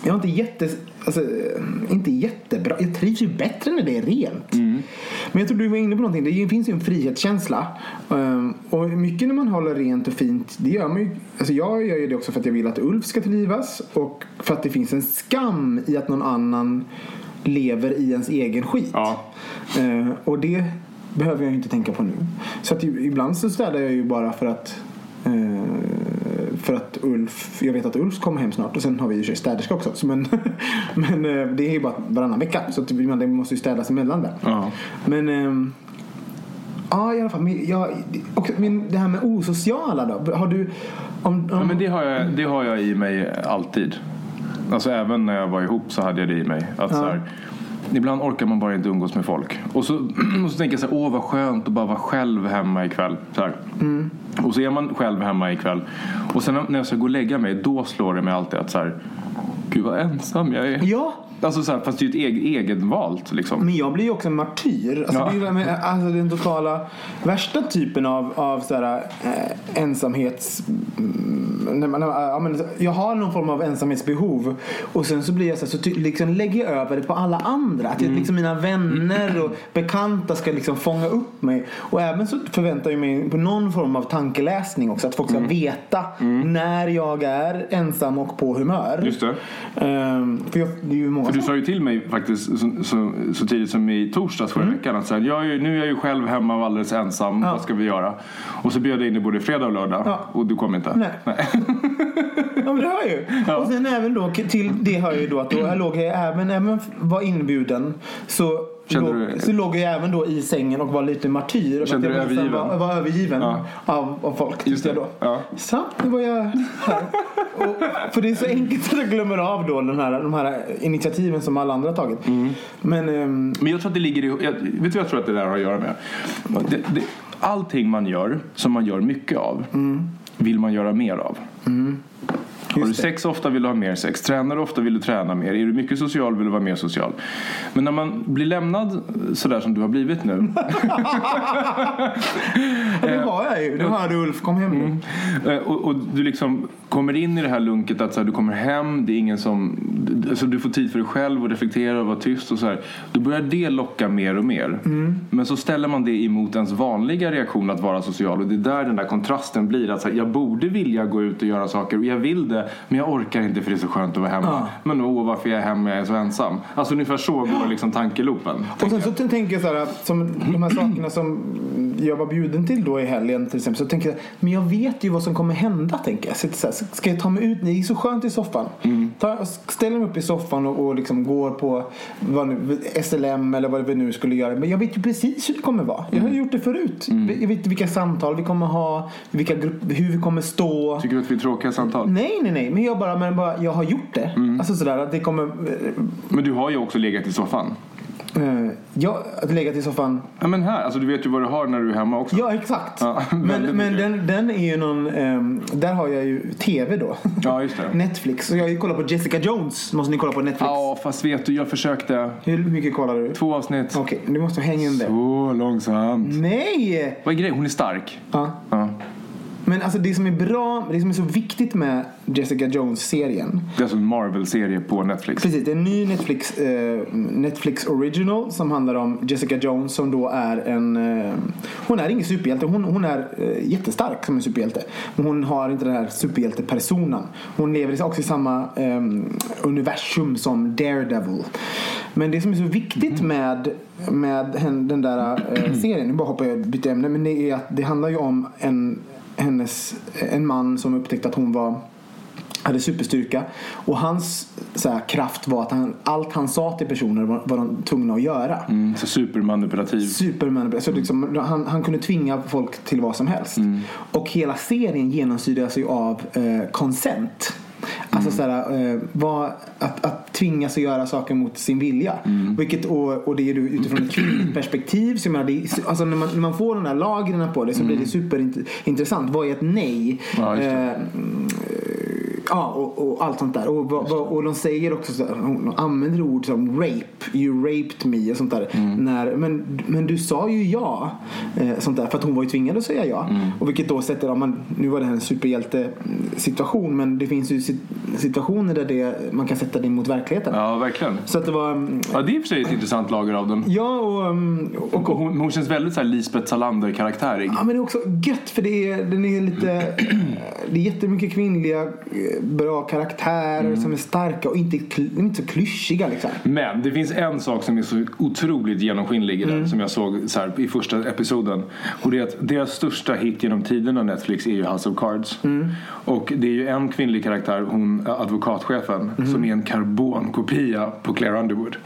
[SPEAKER 3] Jag är inte jätte, alltså, inte jättebra. Jag trivs ju bättre när det är rent.
[SPEAKER 2] Mm.
[SPEAKER 3] Men jag tror du var inne på någonting. Det finns ju en frihetskänsla. Um, och mycket när man håller rent och fint. Det gör man ju. Alltså jag gör ju det också för att jag vill att Ulf ska trivas. Och för att det finns en skam i att någon annan lever i ens egen skit.
[SPEAKER 2] Ja.
[SPEAKER 3] Eh, och det behöver jag ju inte tänka på nu. Så att ibland så städar jag ju bara för att eh, för att Ulf, jag vet att Ulf kommer hem snart och sen har vi ju sig städerska också. Så men men eh, det är ju bara varannan vecka så att det det måste ju städas emellan där.
[SPEAKER 2] Ja.
[SPEAKER 3] Men ehm, ja i alla fall. Men, jag, också, men det här med osociala då. Har du om, om,
[SPEAKER 2] Ja, men det har, jag, det har jag i mig alltid. Alltså även när jag var ihop så hade jag det i mig. Att så här, ibland orkar man bara inte umgås med folk. Och så, och så tänker jag så här, åh vad skönt att bara vara själv hemma ikväll. Så här. Och så är man själv hemma ikväll. Och sen när jag ska gå och lägga mig, då slår det mig alltid att så här, gud vad ensam jag är.
[SPEAKER 3] Ja.
[SPEAKER 2] Alltså så här, fast det är ju ett eget, egenvalt liksom.
[SPEAKER 3] Men jag blir ju också en martyr. Alltså,
[SPEAKER 2] Ja.
[SPEAKER 3] det är ju alltså den totala värsta typen av, av så här, eh, ensamhets... mm, när man, ja, men, jag har någon form av ensamhetsbehov och sen så blir jag så, här, så liksom lägger jag över det på alla andra. Att jag, liksom mina vänner och bekanta ska liksom fånga upp mig. Och även så förväntar jag mig på någon form av tankeläsning också. Att folk ska veta när jag är ensam och på humör.
[SPEAKER 2] Just det.
[SPEAKER 3] Ehm, för jag, det är ju många
[SPEAKER 2] För du sa ju till mig faktiskt så, så, så tidigt som i torsdags förra veckan att så här, jag är, nu är jag ju själv hemma och alldeles ensam. Vad ska vi göra? Och så bjöd jag in dig både fredag och lördag
[SPEAKER 3] Ja.
[SPEAKER 2] och du kom inte.
[SPEAKER 3] Nej. Ja men det hör ju. Och sen även då till det hör ju då att då jag låg även, även var inbjuden så
[SPEAKER 2] Kände du-
[SPEAKER 3] så låg jag även då i sängen och var lite martyr.
[SPEAKER 2] Kände du övergiven?
[SPEAKER 3] Var, var övergiven
[SPEAKER 2] Ja.
[SPEAKER 3] av, av folk.
[SPEAKER 2] Just det.
[SPEAKER 3] då.
[SPEAKER 2] Ja.
[SPEAKER 3] Så, nu var jag här. Och, för det är så enkelt att jag glömmer av då den här, de här initiativen som alla andra har tagit.
[SPEAKER 2] Mm.
[SPEAKER 3] Men ehm,
[SPEAKER 2] Men jag tror att det ligger i... Jag, vet du vad jag tror att det där har att göra med? Det, det, allting man gör, som man gör mycket av, vill man göra mer av. Har du
[SPEAKER 3] det.
[SPEAKER 2] sex ofta vill du ha mer sex. Tränar du ofta vill du träna mer. Är du mycket social vill du vara mer social. Men när man blir lämnad sådär som du har blivit nu.
[SPEAKER 3] det var jag ju. Nu hörde Ulf kom hem nu.
[SPEAKER 2] Eh, Och, och du liksom kommer in i det här lunket att så här, du kommer hem, det är ingen som... Alltså du får tid för dig själv och reflektera och vara tyst och så här. Då börjar det locka mer och mer. Men så ställer man det emot ens vanliga reaktion att vara social och det är där den där kontrasten blir. Att så här, jag borde vilja gå ut och göra saker och jag vill det men jag orkar inte för det är så skönt att vara hemma.
[SPEAKER 3] Ja.
[SPEAKER 2] Men åh varför är jag hemma jag är så ensam. Alltså ungefär så går liksom tankeloopen.
[SPEAKER 3] Och sen så tänker jag så här att som de här sakerna som jag var bjuden till då i helgen till exempel så tänker jag men jag vet ju vad som kommer hända tänker jag. Så, så här, ska jag ta mig ut? Det är så skönt i soffan. Ta, ställer mig upp i soffan och, och liksom går på nu, SLM eller vad vi nu skulle göra. Men jag vet ju precis hur det kommer vara. Jag har ju gjort det förut. Jag vet vilka samtal vi kommer ha, vilka grupp, hur vi kommer stå.
[SPEAKER 2] Tycker du att vi är tråkiga samtal?
[SPEAKER 3] Nej, nej, nej. Men jag bara, men bara jag har gjort det. Alltså sådär att det kommer...
[SPEAKER 2] Men du har ju också legat i soffan.
[SPEAKER 3] Uh, jag har legat i soffan.
[SPEAKER 2] Ja men här, alltså du vet ju vad du har när du är hemma också.
[SPEAKER 3] Ja, exakt.
[SPEAKER 2] Ja,
[SPEAKER 3] men men den, den är ju någon... ehm, där har jag ju TV då.
[SPEAKER 2] Ja, just det.
[SPEAKER 3] Netflix. Så jag kollat på Jessica Jones. Måste ni kolla på Netflix.
[SPEAKER 2] Ja, fast vet du, jag försökte.
[SPEAKER 3] Hur mycket kollar du?
[SPEAKER 2] Två avsnitt.
[SPEAKER 3] Okej, du måste hänga in det.
[SPEAKER 2] Så långsamt.
[SPEAKER 3] Nej!
[SPEAKER 2] Vad är grejen? Hon är stark.
[SPEAKER 3] Ja.
[SPEAKER 2] Ja.
[SPEAKER 3] Men alltså det som är bra, det som är så viktigt med Jessica Jones-serien.
[SPEAKER 2] Det är alltså en Marvel-serie på Netflix.
[SPEAKER 3] Precis, det är en ny Netflix, eh, Netflix original som handlar om Jessica Jones som då är en... Eh, hon är ingen superhjälte, hon, hon är eh, jättestark som en superhjälte. Men hon har inte den här superhjältepersonen. Hon lever också i samma eh, universum som Daredevil. Men det som är så viktigt med, med hen- den där eh, serien, nu bara hoppar jag och byter ämne, men det är att det handlar ju om en, hennes, en man som upptäckte att hon var hade superstyrka och hans så här, kraft var att han, allt han sa till personer var, var de tvungna att göra.
[SPEAKER 2] Mm, så supermanipulativ.
[SPEAKER 3] Superman, så liksom, han, han kunde tvinga folk till vad som helst. Och hela serien genomsyras ju av eh, consent. Alltså såhär, eh, vad, att, att tvingas att göra saker mot sin vilja. Vilket, och, och det är ju utifrån ett kvinnligt perspektiv. Så jag menar, det, alltså när, man, när man får de där lagren på det så blir det superintressant. Vad är ett nej?
[SPEAKER 2] Ja, just det.
[SPEAKER 3] Eh, mm, Ja, och, och allt sånt där. Och, vad- och de säger också så de använder ord som rape, you raped me och sånt där. När, men, men du sa ju ja. Eh, sånt där, för att hon var ju tvingad att säga ja. Och vilket då sätter, ja, man, nu var det här en superhjälte situation men det finns ju sit- situationer där det, man kan sätta det mot verkligheten.
[SPEAKER 2] Ja, verkligen.
[SPEAKER 3] Så att det var, mm,
[SPEAKER 2] Ja, det är i och för sig ett intressant lager av den.
[SPEAKER 3] ja och, mm, och,
[SPEAKER 2] Och hon, hon känns väldigt så här Lisbeth Salander-karaktärig.
[SPEAKER 3] Ja men det är också gött för det är, den är lite Det är jättemycket kvinnliga eh, bra karaktärer som är starka och inte, inte så klyschiga liksom.
[SPEAKER 2] Men det finns en sak som är så otroligt genomskinlig i den som jag såg så här, i första episoden. Och det är att deras största hit genom tiderna Netflix är ju House of Cards. Och det är ju en kvinnlig karaktär, hon advokatchefen, som är en karbonkopia på Claire Underwood.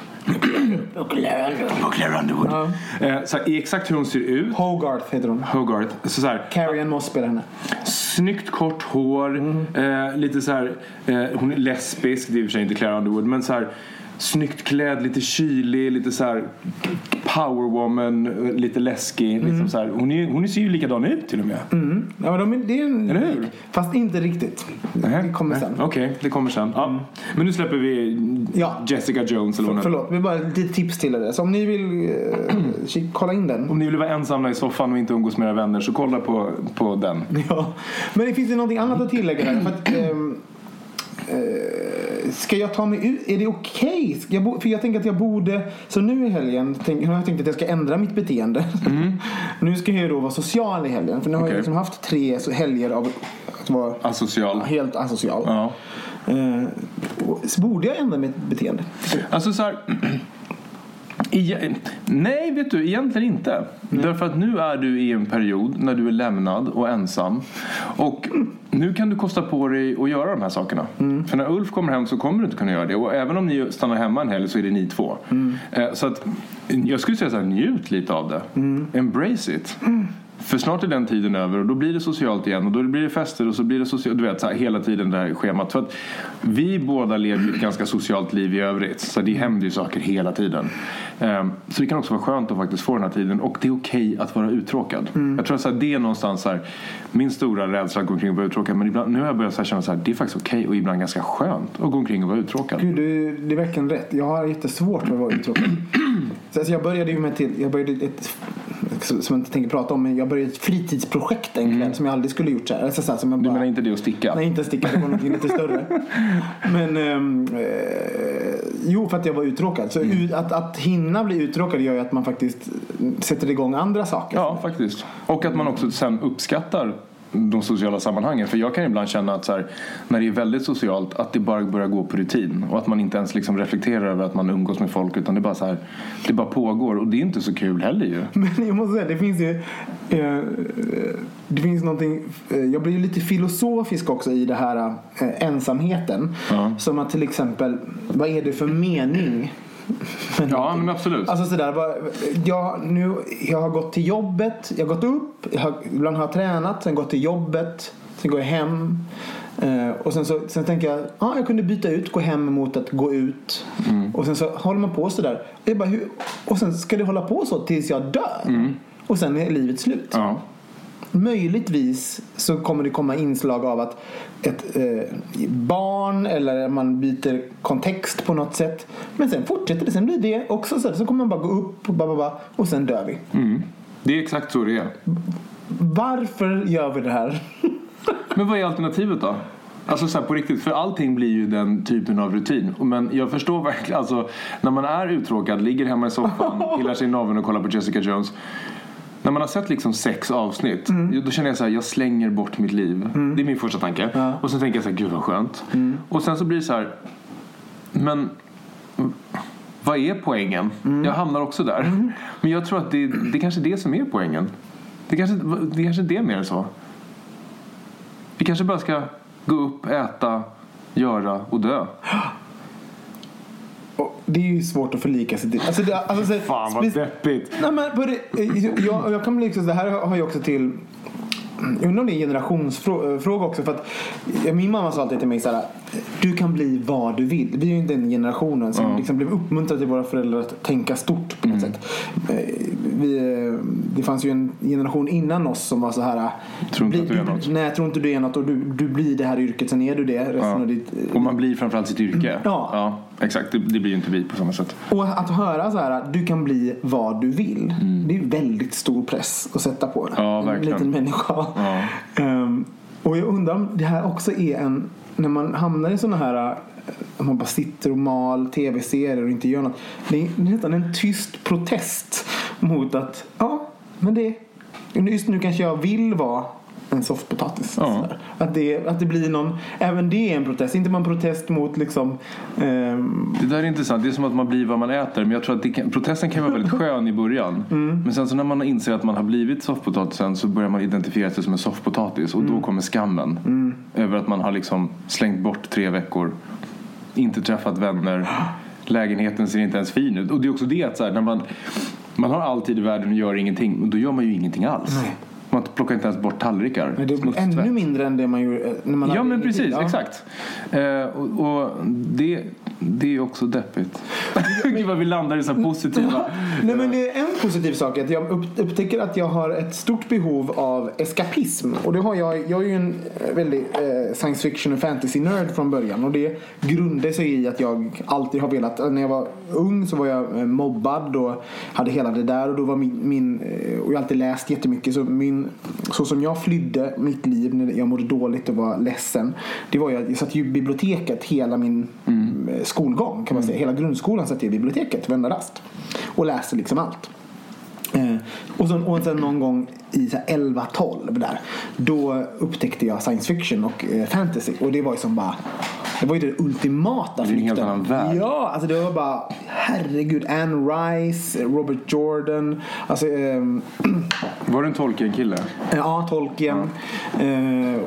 [SPEAKER 2] På Claire Underwood. Eh, så här, exakt hur hon ser ut.
[SPEAKER 3] Hogarth heter hon.
[SPEAKER 2] Hogarth. Så, så här,
[SPEAKER 3] Carrie Ann Moss spelar henne.
[SPEAKER 2] Snyggt kort hår, eh, lite så här, eh, hon är lesbisk, det är i och för sig inte Claire Underwood, men så här snyggt klädd, lite kylig, lite så här powerwoman, eh, lite läskig. Liksom så här. Hon, är, hon ser ju likadan ut till och med.
[SPEAKER 3] Ja, men de, är- det är en
[SPEAKER 2] Eller hur?
[SPEAKER 3] Fast inte riktigt. Det kommer sen.
[SPEAKER 2] Okej, det kommer sen. Ja. Men nu släpper vi
[SPEAKER 3] Ja.
[SPEAKER 2] Jessica Jones. Eller heter.
[SPEAKER 3] Förlåt, vi bara lite tips till er. Så om ni vill eh, kolla in den.
[SPEAKER 2] Om ni vill vara ensamma i soffan och inte umgås med era vänner så kolla på, på den.
[SPEAKER 3] Ja. Men det finns ju någonting annat att tillägga där. För att, ehm, eh, ska jag ta mig ut? Är det okej? Jag bo- För jag tänker att jag borde... Så nu i helgen tänk, har jag tänkt att jag ska ändra mitt beteende. nu ska jag ju då vara social i helgen. För nu har jag
[SPEAKER 2] Okej.
[SPEAKER 3] liksom haft tre helger av att vara
[SPEAKER 2] Asocial.
[SPEAKER 3] helt asocial.
[SPEAKER 2] Ja.
[SPEAKER 3] Eh, så borde jag ändra mitt beteende?
[SPEAKER 2] Alltså så här. Nej, vet du, egentligen inte. Därför att nu är du i en period när du är lämnad och ensam. Och nu kan du kosta på dig att göra de här sakerna. För när Ulf kommer hem så kommer du inte kunna göra det. Och även om ni stannar hemma en helg så är det ni två. Eh, Så att jag skulle säga så här, njut lite av det. Embrace it. För snart är den tiden över och då blir det socialt igen och då blir det fester och så blir det socialt, du vet så här, hela tiden det här schemat. För att vi båda lever ett ganska socialt liv i övrigt så det händer ju saker hela tiden. Ehm, Så det kan också vara skönt att faktiskt få den här tiden och det är okej att vara uttråkad. Jag tror att det är någonstans så här, min stora rädsla att gå omkring och vara uttråkad men ibland, nu har jag börjat så här känna så här, det är faktiskt okej och ibland ganska skönt att gå omkring och vara uttråkad.
[SPEAKER 3] Gud, det, det är verkligen rätt. Jag har jättesvårt med att vara uttråkad. Så alltså jag började ju med till, jag började ett, som jag inte tänker prata om, men jag började ett fritidsprojekt en kväll som jag aldrig skulle gjort så här. Alltså så här som jag
[SPEAKER 2] Du
[SPEAKER 3] bara,
[SPEAKER 2] menar inte det att sticka?
[SPEAKER 3] Nej, inte sticka. Det var något lite större. Men ehm, eh, jo, för att jag var uttråkad. Så
[SPEAKER 2] Mm.
[SPEAKER 3] att, att hinna bli uttråkad gör ju att man faktiskt sätter igång andra saker.
[SPEAKER 2] Ja, faktiskt. Och att man också sen uppskattar de sociala sammanhangen. För jag kan ibland känna att så här, när det är väldigt socialt att det bara börjar gå på rutin. Och att man inte ens liksom reflekterar över att man umgås med folk. Utan det bara, så här, det bara pågår. Och det är inte så kul heller ju.
[SPEAKER 3] Men jag måste säga, det finns ju... Eh, det finns någonting... Eh, jag blir ju lite filosofisk också i det här eh, ensamheten.
[SPEAKER 2] Ja.
[SPEAKER 3] Som att till exempel, vad är det för mening? Med
[SPEAKER 2] Ja, men absolut.
[SPEAKER 3] Alltså sådär, bara, jag, nu, jag har gått till jobbet, jag har gått upp, jag har, ibland har jag tränat, sen gått till jobbet, sen går jag hem. Eh, och sen, så, sen tänker jag, ja jag kunde byta ut gå hem mot att gå ut.
[SPEAKER 2] Mm.
[SPEAKER 3] Och sen så håller man på sådär. Jag bara, hur, och sen ska det hålla på så tills jag dör. Och sen är livet slut.
[SPEAKER 2] Mm. Ja.
[SPEAKER 3] Möjligtvis så kommer det komma inslag av att ett eh, barn eller man byter kontext på något sätt. Men sen fortsätter det. Sen blir det också så. Så kommer man bara gå upp och, bara, bara, och sen dör vi.
[SPEAKER 2] Det är exakt så det är.
[SPEAKER 3] Varför gör vi det här?
[SPEAKER 2] Men vad är alternativet då? Alltså så på riktigt, för allting blir ju den typen av rutin. Men jag förstår verkligen, alltså när man är uttråkad, ligger hemma i soffan, pillar sig i naveln och kollar på Jessica Jones. När man har sett liksom sex avsnitt, då känner jag så här, jag slänger bort mitt liv. Det är min första tanke. Och sen tänker jag så här, gud vad skönt. Och sen så blir det så här, men vad är poängen? Jag hamnar också där. Men jag tror att det, det kanske är det som är poängen. Det kanske, det kanske är det mer än så. Vi kanske bara ska gå upp, äta, göra och dö.
[SPEAKER 3] Och det är ju svårt att förlika sig till. Alltså, det, alltså, så,
[SPEAKER 2] Fan vad deppigt.
[SPEAKER 3] Nej, men på det, eh, jag, jag kan bli liksom, det här har ju också till jag undrar om det är en generationsfråga också. För att eh, min mamma sa alltid till mig så här. Du kan bli vad du vill. Vi är ju inte den generationen som liksom blev uppmuntrade till våra föräldrar att tänka stort på något
[SPEAKER 2] Mm.
[SPEAKER 3] sätt. Eh, Vi, eh, det fanns ju en generation innan oss som var så här.
[SPEAKER 2] Tror inte
[SPEAKER 3] bli-
[SPEAKER 2] att du är något.
[SPEAKER 3] Nej, jag tror inte du är något. Och du, du blir det här yrket. Sen är du det resten
[SPEAKER 2] Ja.
[SPEAKER 3] av ditt
[SPEAKER 2] Och man blir framförallt sitt yrke.
[SPEAKER 3] Ja.
[SPEAKER 2] ja exakt, det, det blir ju inte vi på samma sätt.
[SPEAKER 3] Och att höra så här, du kan bli vad du vill. Det är väldigt stor press att sätta på
[SPEAKER 2] Mm. Ja,
[SPEAKER 3] en
[SPEAKER 2] verkligen.
[SPEAKER 3] liten människa.
[SPEAKER 2] Ja.
[SPEAKER 3] Ehm, och jag undrar om det här också är en, när man hamnar i sådana här, eh, om man bara sitter och mal tv-serier och inte gör något. Det är nästan en tyst protest mot att, ja, men det, just nu kanske jag vill vara en soffpotatis.
[SPEAKER 2] Ja.
[SPEAKER 3] Att, det, att det blir någon, även det är en protest. Inte bara en protest mot liksom ehm,
[SPEAKER 2] Det där är intressant. Det är som att man blir vad man äter. Men jag tror att kan, protesten kan vara väldigt skön i början. Men sen så när man inser att man har blivit soffpotatisen så börjar man identifiera sig som en soffpotatis. Och då kommer skammen. Över att man har liksom slängt bort tre veckor. Inte träffat vänner. Lägenheten ser inte ens fin ut. Och det är också det att så här, när man, man har all tid i världen och gör ingenting. Och då gör man ju ingenting alls. Man plockar inte ens bort tallrikar.
[SPEAKER 3] Men det
[SPEAKER 2] Smutstvätt.
[SPEAKER 3] ännu mindre än det man gjorde eh, när man
[SPEAKER 2] Ja men precis,
[SPEAKER 3] Ja.
[SPEAKER 2] exakt. Eh, och, och det, det är också deppigt. Gud vad vi landar i så positiva.
[SPEAKER 3] Nej men det är en positiv sak att jag upp- upptäcker att jag har ett stort behov av eskapism. Och det har jag, jag är ju en eh, väldigt eh, science fiction och fantasy nörd från början. Och det grundar sig i att jag alltid har velat, när jag var ung så var jag eh, mobbad och hade hela det där. Och då var min, min och jag har alltid läst jättemycket. Så, min, så som jag flydde mitt liv när jag mådde dåligt och var ledsen. Det var jag, jag satt ju i biblioteket hela min eh, skolgång kan man säga. Hela grundskolan satt jag i biblioteket varenda rast. Och läste liksom allt. Eh, och, sen, och sen någon gång i så här 11-12 där. Då upptäckte jag science fiction och eh, fantasy. Och det var ju som bara. Det var ju den ultimata
[SPEAKER 2] är en helt
[SPEAKER 3] flykten.
[SPEAKER 2] annan värld.
[SPEAKER 3] Ja, alltså det var bara herregud. Anne Rice, Robert Jordan. Alltså, ehm,
[SPEAKER 2] Var du en Tolkien-kille?
[SPEAKER 3] Ja, Tolkien. Eh,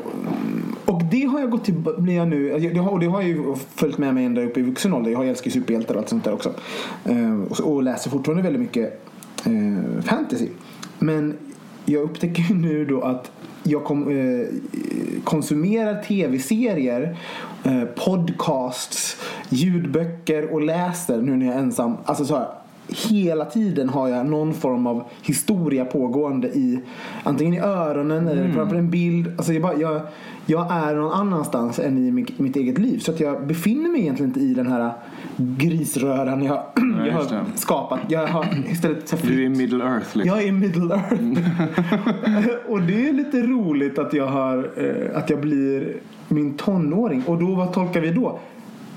[SPEAKER 3] och det har jag gått till, blir jag nu, alltså, det har, det har ju följt med mig ända upp i vuxen ålder. Jag älskar ju superhjältar och allt sånt där också. Eh, och, och läser fortfarande väldigt mycket eh, fantasy. Men jag upptäcker nu då att jag kom, eh, konsumerar tv-serier, eh, podcasts, ljudböcker och läser nu när jag är ensam. Alltså så här, hela tiden har jag någon form av historia pågående i antingen i öronen eller framför en bild. Alltså jag, bara, jag, jag är någon annanstans än i mitt, mitt eget liv. Så att jag befinner mig egentligen inte i den här grisröran jag, jag
[SPEAKER 2] just
[SPEAKER 3] har skapat. Jag har istället här
[SPEAKER 2] Du är i Middle Earth liksom.
[SPEAKER 3] jag är i Middle Earth. och det är lite roligt att jag har eh, att jag blir min tonåring. Och då vad tolkar vi då?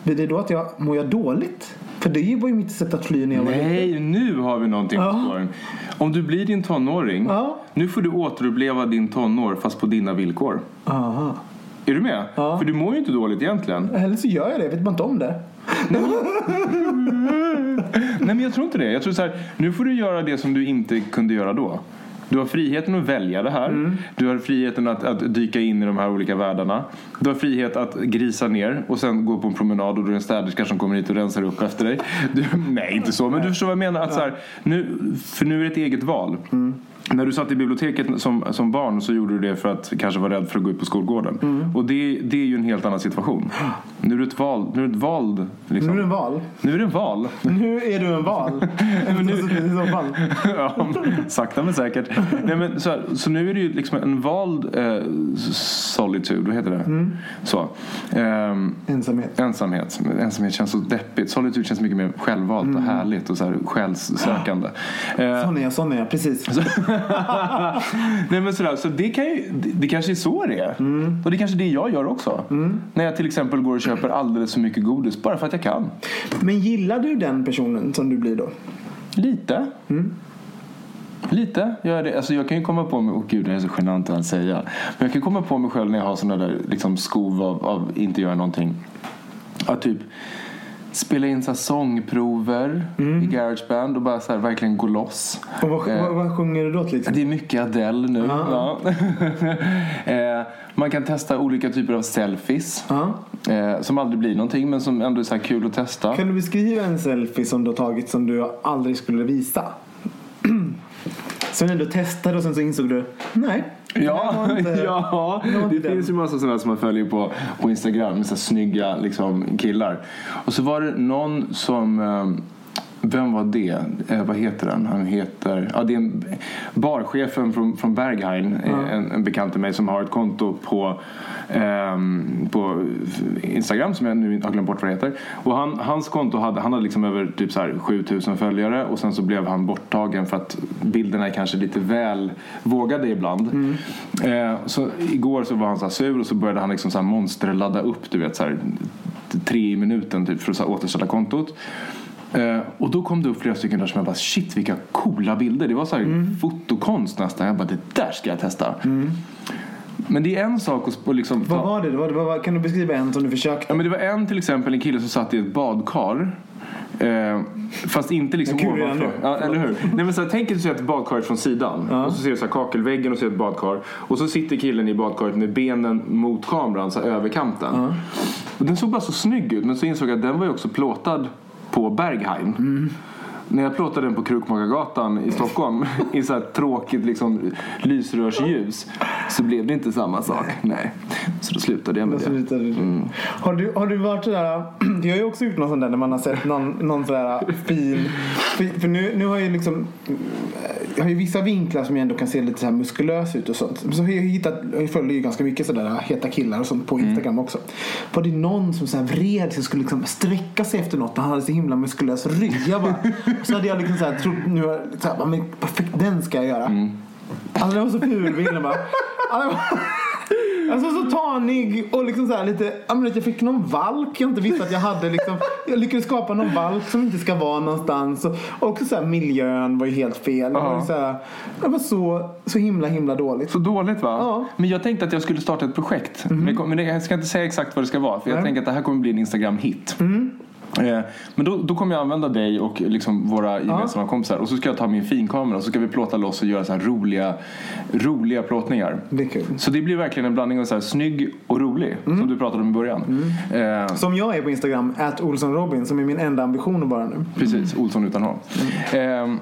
[SPEAKER 3] blir det då att jag mår jag dåligt? För det var ju mitt sätt att fly när jag var liten.
[SPEAKER 2] Nej, nu har vi någonting på
[SPEAKER 3] Ja.
[SPEAKER 2] spåren. Om du blir din tonåring,
[SPEAKER 3] Ja.
[SPEAKER 2] nu får du återuppleva din tonår fast på dina villkor.
[SPEAKER 3] Aha.
[SPEAKER 2] Är du med?
[SPEAKER 3] Ja.
[SPEAKER 2] För du mår ju inte dåligt egentligen.
[SPEAKER 3] Eller så gör jag det, jag vet bara inte om det.
[SPEAKER 2] Nej men jag tror inte det. Jag tror så här, nu får du göra det som du inte kunde göra då. Du har friheten att välja det här.
[SPEAKER 3] Mm.
[SPEAKER 2] Du har friheten att, att dyka in i de här olika världarna. Du har frihet att grisa ner och sen gå på en promenad och då är det en städerska som kommer hit och rensar upp efter dig. Du, nej, inte så. Men du förstår vad jag menar. Att så här, nu, för nu är det ett eget val.
[SPEAKER 3] Mm.
[SPEAKER 2] När du satt i biblioteket som, som barn så gjorde du det för att kanske vara rädd för att gå ut på skolgården.
[SPEAKER 3] Mm.
[SPEAKER 2] Och det, det är ju en helt annan situation. Nu är du ett val. Nu är du ett vald. Liksom.
[SPEAKER 3] Nu är det en val.
[SPEAKER 2] Nu är det en val.
[SPEAKER 3] Nu är du en val. nu...
[SPEAKER 2] Ja, sakta men säkert. Nej, men så, här, så nu är det ju liksom en vald eh, solitude, vad heter det? Så. Ehm,
[SPEAKER 3] Ensamhet.
[SPEAKER 2] ensamhet. Ensamhet känns så deppigt. Solitude känns mycket mer självvalt och härligt och så här själssökande. Eh,
[SPEAKER 3] Sån är jag, sån är jag. Precis.
[SPEAKER 2] Nej men sådär, så det, kan ju, det, det kanske är så det är. Och det är kanske det jag gör också. När jag till exempel går och köper alldeles för mycket godis bara för att jag kan.
[SPEAKER 3] Men gillar du den personen som du blir då?
[SPEAKER 2] Lite. Lite gör det. Alltså jag kan ju komma på mig, åh gud det är så genant att säga. Men jag kan komma på mig själv när jag har sådana där liksom skov av, av inte göra någonting. Att typ spela in så sångprover i Garageband och bara så verkligen gå loss.
[SPEAKER 3] Och vad,
[SPEAKER 2] Eh,
[SPEAKER 3] vad, vad sjunger du då till exempel?
[SPEAKER 2] det är mycket Adele nu. Ja. eh, man kan testa olika typer av selfies.
[SPEAKER 3] Ja.
[SPEAKER 2] Eh, som aldrig blir någonting men som ändå är så här kul att testa.
[SPEAKER 3] Kan du beskriva en selfie som du har tagit som du aldrig skulle visa? Så när du testade och sen så insåg du, nej.
[SPEAKER 2] Ja, ja.
[SPEAKER 3] det
[SPEAKER 2] finns ju massa sådana som man följer på, på Instagram med så snygga liksom, killar. Och så var det någon som eh, vem var det? Eh, vad heter han? Han heter... Ja, det är en, barchefen från, från Berghain, eh, en, en bekant till mig som har ett konto på, ehm, på Instagram som jag nu har glömt bort vad det heter. Och han, hans konto hade, han hade liksom över typ så här 7000 följare och sen så blev han borttagen för att bilderna är kanske lite väl vågade ibland. Eh, så igår så var han så sur och så började han liksom så här monsterladda upp, du vet så här tre i minuten typ för att återställa kontot. Eh, och då kom det upp flera stycken där som jag bara shit vilka coola bilder. Det var så här fotokonst nästan. Jag bara det där ska jag testa. Men det är en sak att liksom
[SPEAKER 3] Vad var det? Vad, vad, vad, kan du beskriva en som du försökte?
[SPEAKER 2] Ja, men det var en till exempel en kille som satt i ett badkar. Eh, fast inte liksom
[SPEAKER 3] Kul
[SPEAKER 2] ovanför. Ja, eller hur? Nej, men så här, tänk dig ett badkar från sidan. Och så ser du så här kakelväggen och ser ett badkar. Och så sitter killen i badkaret med benen mot kameran, så här, över kanten. Och den såg bara så snygg ut. Men så insåg jag att den var ju också plåtad på Berghain.
[SPEAKER 3] Mm.
[SPEAKER 2] När jag plåtade den på Krukmakargatan i Stockholm i så här tråkigt liksom, lysrörsljus så blev det inte samma sak. Nej. Så då slutade jag med
[SPEAKER 3] Och så
[SPEAKER 2] det.
[SPEAKER 3] du.
[SPEAKER 2] Mm.
[SPEAKER 3] Har, du, har du varit sådär, jag har ju också gjort någon sån där när man har sett någon, någon sådär fin, för, för nu, nu har jag ju liksom, jag har ju vissa vinklar som jag ändå kan se lite så här muskulös ut och sånt. Så har jag hittat, jag följer ju ganska mycket sådär heta killar och sånt på
[SPEAKER 2] Mm.
[SPEAKER 3] Instagram också. Var det någon som så här vred sig skulle liksom sträcka sig efter något och han hade så himla muskulös rygg. Jag bara, så hade jag liksom så här, trott, nu har jag så här, men perfekt, den ska jag göra.
[SPEAKER 2] Mm.
[SPEAKER 3] Alltså den var så ful bilden bara. Alltså, Alltså så tanig och liksom så här lite, ja men jag fick någon valk jag inte visste att jag hade liksom. Jag lyckades skapa någon valk som inte ska vara någonstans. Och också så här miljön var ju helt fel. Det var, så här, det var så, så himla himla dåligt.
[SPEAKER 2] Så dåligt va?
[SPEAKER 3] Ja.
[SPEAKER 2] Men jag tänkte att jag skulle starta ett projekt. Men, jag, kom- men jag ska inte säga exakt vad det ska vara. För jag
[SPEAKER 3] Nej.
[SPEAKER 2] tänker att det här kommer bli en Instagram-hit. Eh, Men då, då kommer jag använda dig och liksom våra gemensamma kompisar. Och så ska jag ta min finkamera och så ska vi plåta loss och göra så roliga, roliga plåtningar.
[SPEAKER 3] Det är kul.
[SPEAKER 2] Så det blir verkligen en blandning av så här snygg och rolig. Som du pratade om i början. Eh,
[SPEAKER 3] Som jag är på Instagram, at Olsson Robin, som är min enda ambition att vara nu.
[SPEAKER 2] Precis, Olsson utan H. Ehm,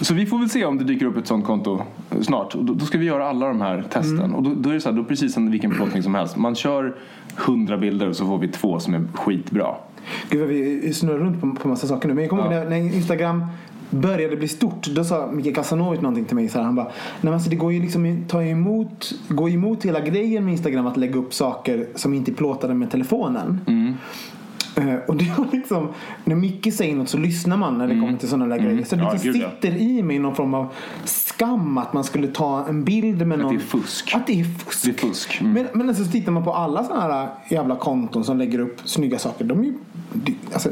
[SPEAKER 2] så vi får väl se om det dyker upp ett sånt konto snart. Och då, då ska vi göra alla de här testen. Och då, då är det så här, då precis som vilken plåtning som helst. Man kör 100 bilder och så får vi två som är skitbra.
[SPEAKER 3] Gud vad vi snurrar runt på, på massa saker nu. Men jag kommer ihåg
[SPEAKER 2] Ja.
[SPEAKER 3] när, när Instagram började bli stort. Då sa Mikael Kasanovic någonting till mig. Så här, han bara, Nej, men alltså, det går ju liksom ta emot, går emot hela grejen med Instagram att lägga upp saker som inte är plåtade med telefonen. Eh, och det var liksom, när Micke säger något så lyssnar man när det kommer till sådana där grejer. Så det
[SPEAKER 2] Mm. Ja,
[SPEAKER 3] liksom
[SPEAKER 2] gud, ja.
[SPEAKER 3] sitter i mig någon form av skam att man skulle ta en bild med någon.
[SPEAKER 2] det är fusk.
[SPEAKER 3] Att det är fusk.
[SPEAKER 2] Det är fusk. Mm.
[SPEAKER 3] Men, men alltså, så tittar man på alla sådana här jävla konton som lägger upp snygga saker. De är alltså,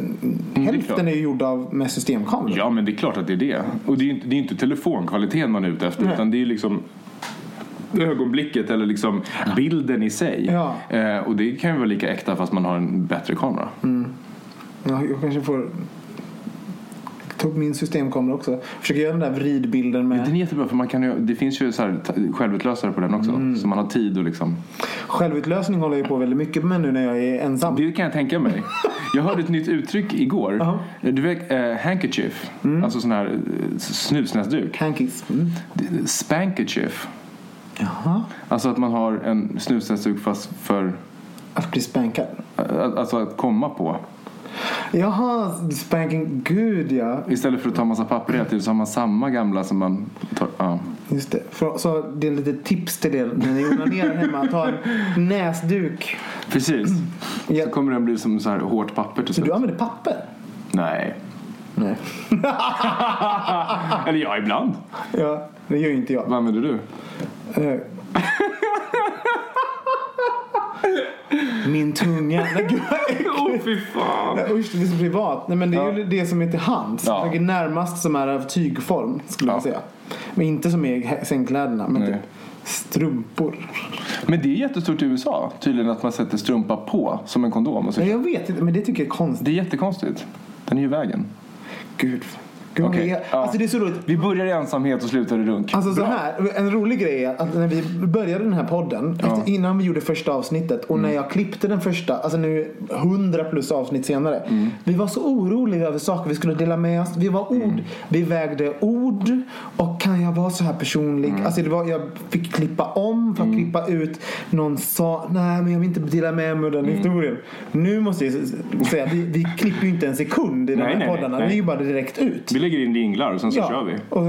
[SPEAKER 2] är
[SPEAKER 3] hälften
[SPEAKER 2] klart.
[SPEAKER 3] är ju gjorda av, med systemkameror.
[SPEAKER 2] Ja, men det är klart att det är det. Och det är ju inte, det är inte telefonkvaliteten man är ute efter
[SPEAKER 3] Nej.
[SPEAKER 2] utan det är ju liksom ögonblicket eller liksom bilden i sig.
[SPEAKER 3] Ja.
[SPEAKER 2] Eh, och det kan ju vara lika äkta fast man har en bättre kamera.
[SPEAKER 3] Ja, jag kanske får ta upp min systemkamera också. Försöka göra den där vridbilden med
[SPEAKER 2] Den är jättebra för man kan ju, det finns ju så här självutlösare på den också.
[SPEAKER 3] Mm.
[SPEAKER 2] Så man har tid och liksom.
[SPEAKER 3] självutlösning håller jag på väldigt mycket med nu när jag är ensam.
[SPEAKER 2] Det kan jag tänka mig. Jag hörde ett nytt uttryck igår.
[SPEAKER 3] Ja.
[SPEAKER 2] Du vet eh, handkerchief. Alltså sån här eh, snusnäsduk.
[SPEAKER 3] Hankies. Mm.
[SPEAKER 2] Spankerchief.
[SPEAKER 3] Jaha.
[SPEAKER 2] Alltså att man har en snusnäsduk fast för
[SPEAKER 3] Att bli spankad.
[SPEAKER 2] Alltså att komma på.
[SPEAKER 3] Jaha, spanking. Gud ja.
[SPEAKER 2] Istället för att ta massa papper hela tiden så har man samma gamla som man tar. Ja.
[SPEAKER 3] Just det. För, så det är lite tips till det när ni onanerar hemma. Ta en näsduk.
[SPEAKER 2] Precis.
[SPEAKER 3] Ja.
[SPEAKER 2] Så kommer den bli som så här hårt papper till
[SPEAKER 3] Så du
[SPEAKER 2] slut.
[SPEAKER 3] använder papper?
[SPEAKER 2] Nej.
[SPEAKER 3] Nej.
[SPEAKER 2] Eller ja, ibland.
[SPEAKER 3] Ja, det gör ju inte jag.
[SPEAKER 2] Vad använder du?
[SPEAKER 3] Min tunga. Nej, gud.
[SPEAKER 2] Åh fy fan.
[SPEAKER 3] Nej, Usch, det är så privat. Nej, men det är ju det som är till hands.
[SPEAKER 2] Ja.
[SPEAKER 3] Det är närmast som är av tygform skulle jag säga. Men inte som hä- sängkläderna. Men typ strumpor.
[SPEAKER 2] Men det är jättestort i USA. Tydligen att man sätter strumpa på som en kondom. Och så.
[SPEAKER 3] Nej, jag vet inte, men det tycker jag är konstigt.
[SPEAKER 2] Det är jättekonstigt. Den är ju i vägen.
[SPEAKER 3] Gud. Det är.
[SPEAKER 2] ja.
[SPEAKER 3] Alltså det är så roligt.
[SPEAKER 2] Vi börjar i ensamhet och slutar i runk.
[SPEAKER 3] Alltså så här, en rolig grej är att när vi började den här podden, efter, innan vi gjorde första avsnittet och
[SPEAKER 2] Mm.
[SPEAKER 3] när jag klippte den första, alltså nu 100 plus avsnitt senare.
[SPEAKER 2] Mm.
[SPEAKER 3] Vi var så oroliga över saker vi skulle dela med oss. Vi var ord,
[SPEAKER 2] Mm.
[SPEAKER 3] vi vägde ord och kan jag vara så här personlig?
[SPEAKER 2] Mm.
[SPEAKER 3] Alltså det var, jag fick klippa om för att klippa ut. Någon sa, nej men jag vill inte dela med mig av den
[SPEAKER 2] Mm.
[SPEAKER 3] historien. Nu måste jag säga, vi, vi klipper ju inte en sekund i de
[SPEAKER 2] Nej,
[SPEAKER 3] här
[SPEAKER 2] nej.
[SPEAKER 3] Vi är ju bara direkt ut.
[SPEAKER 2] Vi lägger in jinglar och sen så kör vi.
[SPEAKER 3] Och,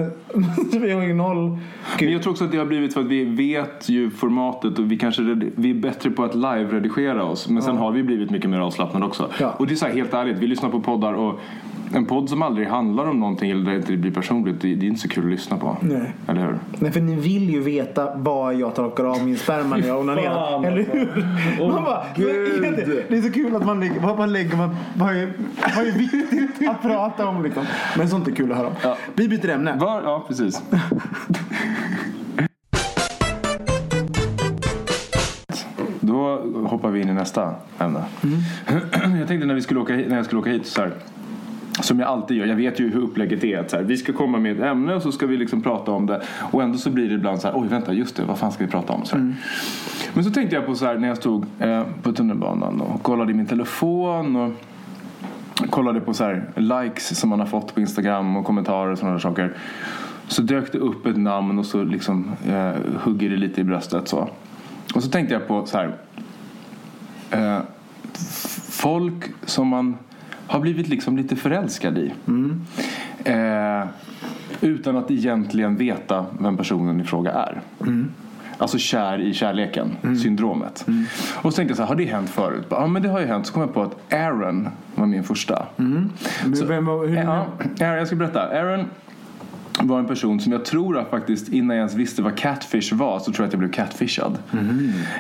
[SPEAKER 3] vi har ju noll...
[SPEAKER 2] Men jag tror också att det har blivit för att vi vet ju formatet och vi kanske vi är bättre på att live-redigera oss. Men sen har vi blivit mycket mer avslappnade också.
[SPEAKER 3] Ja.
[SPEAKER 2] Och det är så här helt ärligt, vi lyssnar på poddar och en podd som aldrig handlar om någonting eller där det inte blir personligt, det, är inte så kul att lyssna på.
[SPEAKER 3] Nej.
[SPEAKER 2] Eller hur?
[SPEAKER 3] Nej, för ni vill ju veta vad jag torkar av min sperma när jag onanerar. Eller hur? man bara, det? det är så kul att man lägger, vad man lägger, man, vad, är, vad är viktigt att prata om liksom. Men sånt är kul att höra om.
[SPEAKER 2] Ja.
[SPEAKER 3] Vi byter ämne.
[SPEAKER 2] Var, ja, precis. Då hoppar vi in i nästa ämne. Jag tänkte när, vi skulle åka hit, när jag skulle åka hit så här, som jag alltid gör, jag vet ju hur upplägget är. Att så här, vi ska komma med ett ämne och så ska vi liksom prata om det. Och ändå så blir det ibland så här, oj vänta just det, vad fan ska vi prata om? Så här. Men så tänkte jag på så här när jag stod eh, på tunnelbanan och kollade i min telefon. och kollade på så här likes som man har fått på Instagram och kommentarer och sådana saker. Så dök det upp ett namn och så liksom eh, hugger det lite i bröstet så. Och så tänkte jag på så här. Eh, folk som man har blivit liksom lite förälskad i. Eh, utan att egentligen veta vem personen i fråga är. Alltså kär i kärleken, syndromet. Och så tänkte jag så här, har det hänt förut? Ja men det har ju hänt. Så kom jag på att Aaron var min första.
[SPEAKER 3] Men vem, var- hur,
[SPEAKER 2] Ja, Aaron, jag ska berätta. Aaron var en person som jag tror att faktiskt innan jag ens visste vad catfish var så tror jag att jag blev catfishad.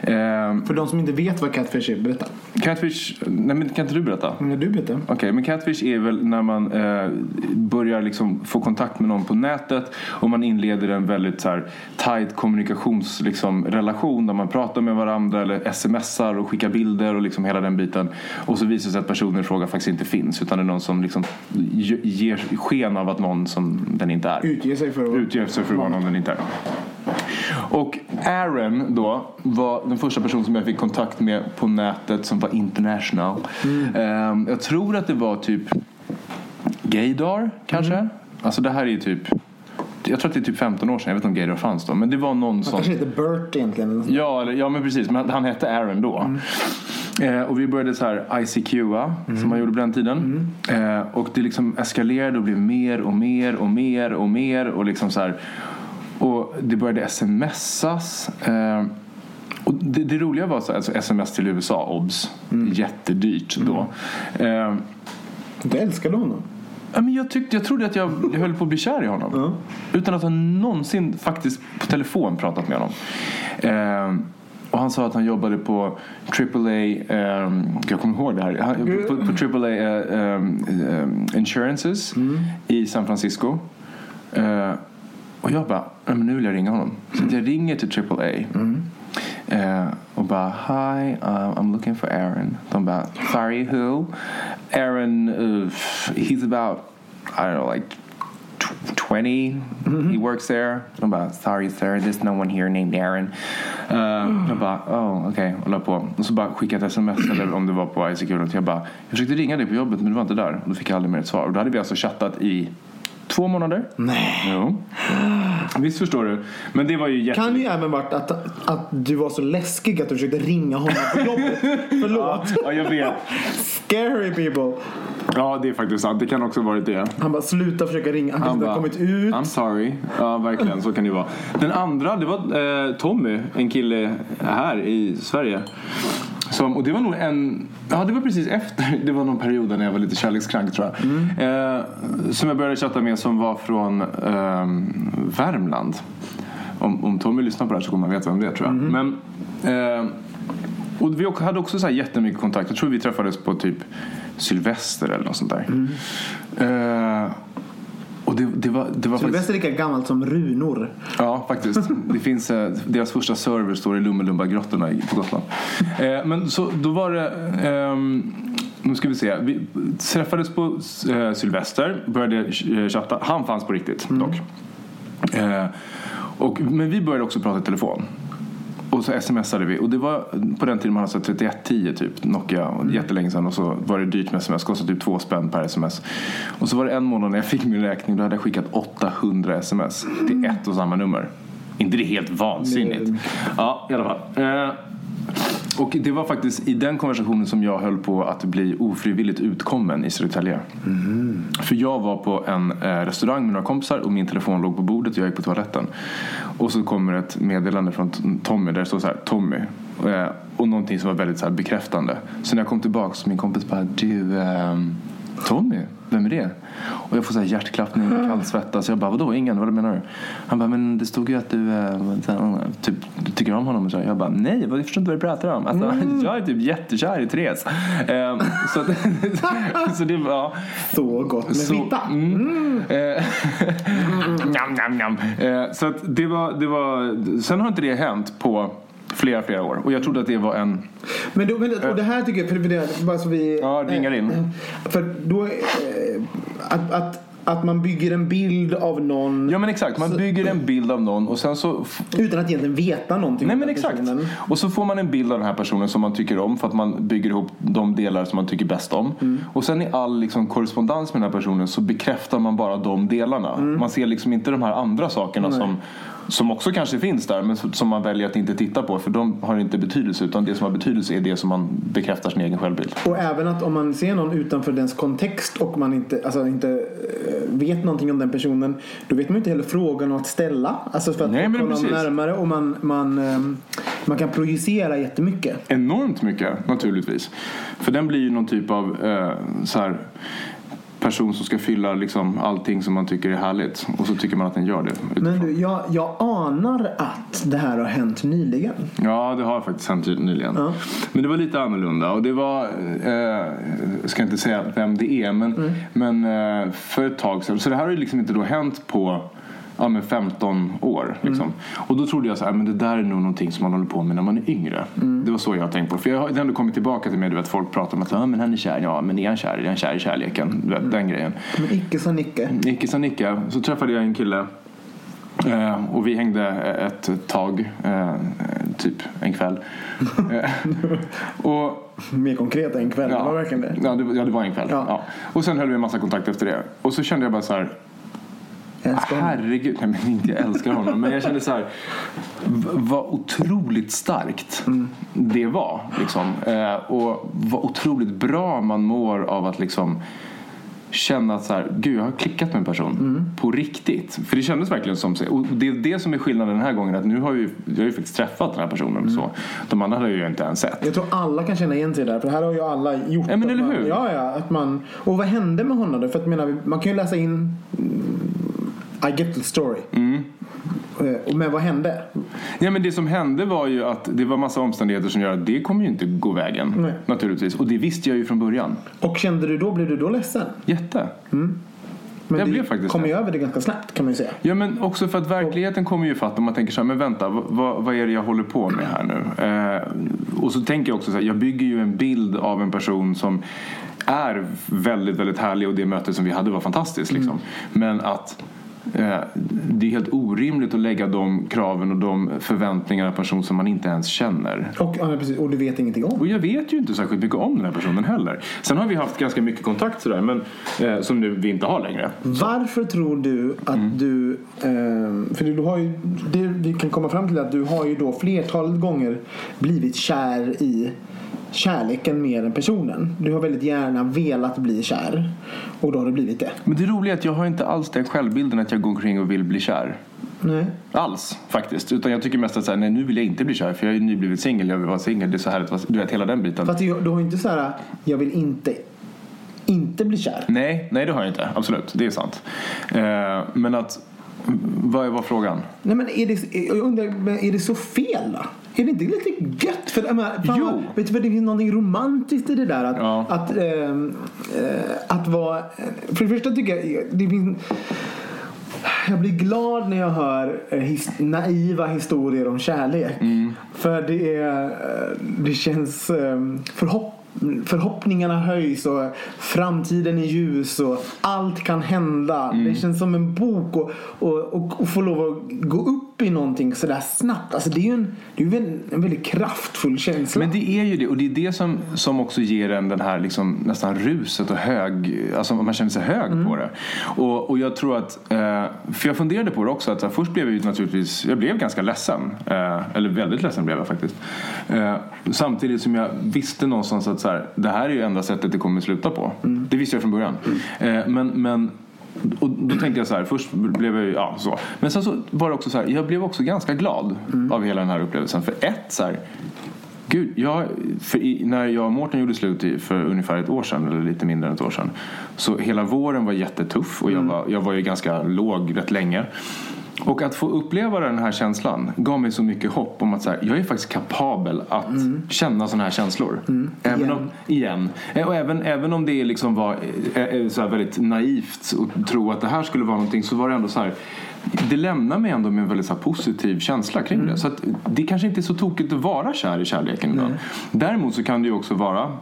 [SPEAKER 2] Ehm,
[SPEAKER 3] För de som inte vet vad catfish är, berätta.
[SPEAKER 2] catfish, nej men kan inte du berätta?
[SPEAKER 3] Men du berättar.
[SPEAKER 2] Okej, men catfish är väl när man eh, börjar liksom få kontakt med någon på nätet och man inleder en väldigt så här, tight kommunikationsrelation liksom, relation där man pratar med varandra eller smsar och skickar bilder och liksom hela den biten. Och så visar det sig att personen i fråga faktiskt inte finns utan det är någon som liksom ge- ger sken av att någon som den inte är.
[SPEAKER 3] Utge sig för att.
[SPEAKER 2] Utger sig för att vara någon den inte är. Och Aaron då var den första personen som jag fick kontakt med på nätet som var international. Ehm, jag tror att det var typ Gaydar kanske. Alltså det här är typ jag tror att det är typ 15 år sedan, jag vet inte om Gaydar fanns då. Men det var någon som...
[SPEAKER 3] kanske heter Bert egentligen.
[SPEAKER 2] Ja, eller, ja men precis. Men han hette Aaron då. Eh, och vi började så här ICQa som man gjorde på den tiden. Eh, och det liksom eskalerade och blev mer och mer och mer och mer. Och liksom så här. Och det började smsas. Eh, och det, det roliga var så, alltså sms till USA, obs, jättedyrt då. Eh,
[SPEAKER 3] Du älskade honom.
[SPEAKER 2] Ja, men jag, tyckte, jag trodde att jag, jag höll på att bli kär i honom. Utan att ha någonsin faktiskt på telefon pratat med honom. Och han sa att han jobbade på AAA, eh, jag kommer ihåg det här, Han- på, på AAA eh, eh, Insurances i San Francisco. Eh, och jag bara, "Ja, men nu vill jag ringa honom. Så jag ringer till AAA. Eh, och bara, hi, uh, I'm looking for Aaron. De bara, sorry who? Aaron, uh, he's about, I don't know, like tw- 20. He works there. De bara, sorry sir, there's no one here named Aaron. Uh, jag bara, oh, okej. Och la på. Och så bara skickade ett sms, eller om det var på ICQ. Jag bara, jag försökte ringa dig på jobbet men du var inte där. Och då fick jag aldrig mer ett svar. Och då hade vi alltså chattat i två månader.
[SPEAKER 3] Nej.
[SPEAKER 2] Jo. Visst förstår du. Men det var ju jätte...
[SPEAKER 3] Kan ju även varit att, att du var så läskig att du försökte ringa honom på jobbet. Förlåt.
[SPEAKER 2] Ja, jag vet.
[SPEAKER 3] Scary people.
[SPEAKER 2] Ja, det är faktiskt sant. Det kan också varit det.
[SPEAKER 3] Han bara sluta försöka ringa. Han kanske inte har kommit ut.
[SPEAKER 2] I'm sorry. Ja, verkligen. Så kan det vara. Den andra, det var eh, Tommy. En kille här i Sverige. Som, och det var nog en... Ja, det var precis efter. Det var någon period när jag var lite kärlekskrank tror jag. Eh, som jag började chatta med som var från eh, Värmland. Om, om Tommy lyssnar på det här så kommer han veta vem det är tror jag. Men... Eh, och vi hade också så här jättemycket kontakt. Jag tror vi träffades på typ Sylvester eller något sånt där. Eh, och det, det var, det var faktiskt...
[SPEAKER 3] Sylvester är lika gammalt som runor.
[SPEAKER 2] Ja, faktiskt. Det finns, eh, deras första server står i Lummelumba-grottorna i- på Gotland. Eh, men så då var det... ehm, nu ska vi se. Vi träffades på eh, Sylvester, började eh, chatta. Han fanns på riktigt dock. Eh, och, men vi började också prata i telefon. Och så smsade vi. Och det var på den tiden man hade så 3110 typ, Nokia. Och Jättelänge sedan. Och så var det dyrt med sms. Kostade typ två spänn per sms. Och så var det en månad när jag fick min räkning. Då hade jag skickat 800 sms till ett och samma nummer. inte det helt vansinnigt? Ja, i alla fall. Eh, och det var faktiskt i den konversationen som jag höll på att bli ofrivilligt utkommen i Södertälje. För jag var på en eh, restaurang med några kompisar och min telefon låg på bordet och jag gick på toaletten. Och så kommer ett meddelande från Tommy där det står så här Tommy. Eh, och någonting som var väldigt så bekräftande. Så när jag kom tillbaka så min kompis bara du ehm, Tommy, vem är det? Och jag får så här hjärtklappning, kallsvettas. Jag bara, vadå ingen? Vad menar du? Han bara, men det stod ju att du, här, typ, du tycker om honom. Och så här. Jag bara, nej, jag förstår inte vad du pratar om. Alltså, Jag är typ jättekär i Therese. Ehm, så, så det var... Ja.
[SPEAKER 3] Så gott med
[SPEAKER 2] Så-
[SPEAKER 3] fitta.
[SPEAKER 2] Mm. Eh, njam, njam, njam. Eh, Så att det var, det var, sen har inte det hänt på flera, flera år. Och jag trodde att det var en...
[SPEAKER 3] Men, då, men och det här tycker jag, för det, bara så vi...
[SPEAKER 2] Ja, ringar in.
[SPEAKER 3] eh, För då, eh, att, att, att man bygger en bild av någon
[SPEAKER 2] Ja men exakt, man bygger en bild av någon och sen så...
[SPEAKER 3] utan att egentligen veta någonting
[SPEAKER 2] Nej men exakt.
[SPEAKER 3] personen.
[SPEAKER 2] Och så får man en bild av den här personen som man tycker om för att man bygger ihop de delar som man tycker bäst om.
[SPEAKER 3] Mm.
[SPEAKER 2] Och sen i all liksom, korrespondens med den här personen så bekräftar man bara de delarna.
[SPEAKER 3] Mm.
[SPEAKER 2] Man ser liksom inte de här andra sakerna som, som också kanske finns där men som man väljer att inte titta på för de har inte betydelse utan det som har betydelse är det som man bekräftar sin egen självbild.
[SPEAKER 3] Och även att om man ser någon utanför dens kontext och man inte, alltså inte eh, vet någonting om den personen då vet man inte heller frågan att ställa. Alltså för att
[SPEAKER 2] Nej, men precis.
[SPEAKER 3] närmare och man, man, ehm, man kan projicera jättemycket.
[SPEAKER 2] Enormt mycket naturligtvis. För den blir ju någon typ av eh, så här, person som ska fylla liksom, allting som man tycker är härligt. Och så tycker man att den gör det.
[SPEAKER 3] Men
[SPEAKER 2] utifrån.
[SPEAKER 3] du, jag, jag anar att det här har hänt nyligen.
[SPEAKER 2] Ja, det har faktiskt hänt nyligen.
[SPEAKER 3] Ja.
[SPEAKER 2] Men det var lite annorlunda. Och det var, eh, jag ska inte säga vem det är, men,
[SPEAKER 3] Mm.
[SPEAKER 2] men eh, för ett tag sedan. Så det här har ju liksom inte då hänt på ja, men 15 år. Liksom.
[SPEAKER 3] Mm.
[SPEAKER 2] Och då trodde jag så här, men det där är nog någonting som man håller på med när man är yngre.
[SPEAKER 3] Mm.
[SPEAKER 2] Det var så jag har tänkt på. För jag har ändå kommit tillbaka till mig, du vet, folk pratar om att ja, men han är kär. Ja, men är han kär? Är han kär i kärleken? Du vet,
[SPEAKER 3] Mm.
[SPEAKER 2] den grejen.
[SPEAKER 3] Men icke sa Nicke.
[SPEAKER 2] Icke sa Nicke. Så träffade jag en kille. Eh, och vi hängde ett tag. Eh, typ en kväll. Eh, och,
[SPEAKER 3] Mer konkret en kväll. Det var verkligen det.
[SPEAKER 2] Ja, det, ja, det var en kväll.
[SPEAKER 3] Ja.
[SPEAKER 2] Ja. Och sen höll vi en massa kontakt efter det. Och så kände jag bara så här.
[SPEAKER 3] Älskar honom.
[SPEAKER 2] Herregud, nej men inte jag älskar honom. Men jag kände så här. Vad otroligt starkt det var. Liksom. Eh, och vad otroligt bra man mår av att liksom känna att så här, gud jag har klickat med en person
[SPEAKER 3] Mm.
[SPEAKER 2] på riktigt. För det kändes verkligen som så. Och det är det som är skillnaden den här gången. Att nu har ju, jag har ju faktiskt träffat den här personen.
[SPEAKER 3] Mm.
[SPEAKER 2] Så. De andra hade jag ju inte ens sett.
[SPEAKER 3] Jag tror alla kan känna igen sig där. För det här har ju alla gjort.
[SPEAKER 2] Ja, men eller
[SPEAKER 3] man,
[SPEAKER 2] hur?
[SPEAKER 3] Ja, ja. Att man, och vad hände med honom då? För att, jag menar, man kan ju läsa in mm, I get the story.
[SPEAKER 2] Mm.
[SPEAKER 3] Men vad hände?
[SPEAKER 2] Ja, men det som hände var ju att det var massa omständigheter som gör att det kommer ju inte gå vägen.
[SPEAKER 3] Nej.
[SPEAKER 2] Naturligtvis. Och det visste jag ju från början.
[SPEAKER 3] Och kände du då, blev du då ledsen?
[SPEAKER 2] Jätte.
[SPEAKER 3] Men
[SPEAKER 2] Jag blev faktiskt
[SPEAKER 3] kom
[SPEAKER 2] det.
[SPEAKER 3] ju över det ganska snabbt kan man ju säga.
[SPEAKER 2] Ja men också för att verkligheten kommer ju fatt om man tänker så här, men vänta, vad, vad, är det jag håller på med här nu? Eh, och så tänker jag också så här, jag bygger ju en bild av en person som är väldigt, väldigt härlig och det möte som vi hade var fantastiskt liksom. Men att det är helt orimligt att lägga de kraven och de förväntningarna på en person som man inte ens känner.
[SPEAKER 3] Och, ja, precis, och du vet ingenting om.
[SPEAKER 2] Och jag vet ju inte särskilt mycket om den här personen heller. Sen har vi haft ganska mycket kontakt sådär, men eh, som nu vi inte har längre.
[SPEAKER 3] Varför tror du att
[SPEAKER 2] Mm.
[SPEAKER 3] du, eh, för du har ju, det vi kan komma fram till att du har ju då flertalet gånger blivit kär i kärleken mer än personen. Du har väldigt gärna velat bli kär och då har du blivit det.
[SPEAKER 2] Men det roliga är att jag har inte alls den självbilden att jag går omkring och vill bli kär.
[SPEAKER 3] Nej.
[SPEAKER 2] Alls faktiskt. Utan jag tycker mest att så här, nej, nu vill jag inte bli kär för jag är ju nyblivet singel. Jag vill vara singel. Det är så härligt. Du vet hela den biten.
[SPEAKER 3] Fast du, har inte så här, jag vill inte, inte bli kär.
[SPEAKER 2] Nej, nej det har jag inte. Absolut, det är sant. Eh, men att, vad var frågan?
[SPEAKER 3] Nej men är det, jag undrar, är det så fel då? Är det inte lite gött? För, menar, fan,
[SPEAKER 2] Jo.
[SPEAKER 3] Vet du vad, det finns någonting romantiskt i det där. Att,
[SPEAKER 2] Ja.
[SPEAKER 3] att, eh, att vara... För det första tycker jag det finns... Jag blir glad när jag hör eh, his, naiva historier om kärlek. För det, är, eh, det känns ehm, förhopp, förhoppningarna höjs och framtiden är ljus och allt kan hända. Det känns som en bok och, och, och, och få lov att gå upp i någonting sådär snabbt. Alltså det är ju en, det är en, en väldigt kraftfull känsla.
[SPEAKER 2] Men det är ju det. Och det är det som, som också ger en den här liksom, nästan ruset och hög. Alltså man känner sig hög på det. Och, och jag tror att. Eh, för jag funderade på det också. Att först blev jag ju naturligtvis. Jag blev ganska ledsen. Eh, eller väldigt ledsen blev jag faktiskt. Eh, samtidigt som jag visste någonstans att så här, det här är ju enda sättet det kommer sluta på. Det visste jag från början. Eh, men, men och då tänkte jag så här, först blev jag ja så. Men sen så var det också så här, jag blev också ganska glad av hela den här upplevelsen. För ett så här, Gud, jag, i, när jag och Mårten gjorde slut för ungefär ett år sedan, eller lite mindre än ett år sedan. Så hela våren var jättetuff och jag, var, jag var ju ganska låg rätt länge. Och att få uppleva den här känslan gav mig så mycket hopp om att så här, jag är faktiskt kapabel att känna sådana här känslor. Även
[SPEAKER 3] Igen.
[SPEAKER 2] om, igen. Eh, Och även, även om det liksom var eh, eh, så väldigt naivt att tro att det här skulle vara någonting så var det ändå så här det lämnar mig ändå med en väldigt så positiv känsla kring det. Så att det kanske inte är så tokigt att vara kär i kärleken. Däremot så kan det ju också vara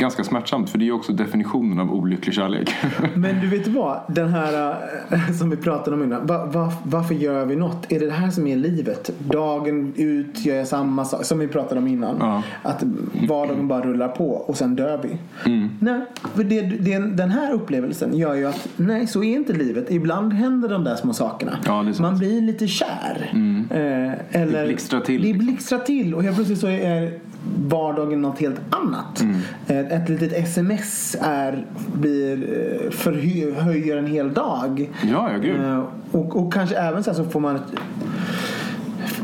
[SPEAKER 2] ganska smärtsamt för det är ju också definitionen av olycklig kärlek.
[SPEAKER 3] Men du vet vad? Den här eh, som vi pratade om innan. Va, va, varför gör vi något? Är det det här som är livet? Dagen ut gör jag samma sak. Som vi pratade om innan.
[SPEAKER 2] Ja.
[SPEAKER 3] Att vardagen bara rullar på och sen dör vi.
[SPEAKER 2] Mm.
[SPEAKER 3] Nej, för det, det, den här upplevelsen gör ju att nej, så är inte livet. Ibland händer de där små sakerna.
[SPEAKER 2] Ja. Mm.
[SPEAKER 3] Man blir lite kär. Eh, eller,
[SPEAKER 2] Det blixtrar till.
[SPEAKER 3] Det blixtrar till och helt plötsligt så är vardagen något helt annat.
[SPEAKER 2] Mm.
[SPEAKER 3] Ett litet sms är, blir, eh, förhöjer en hel dag.
[SPEAKER 2] Ja, ja, gud.
[SPEAKER 3] Eh, Och, och kanske även så, så får man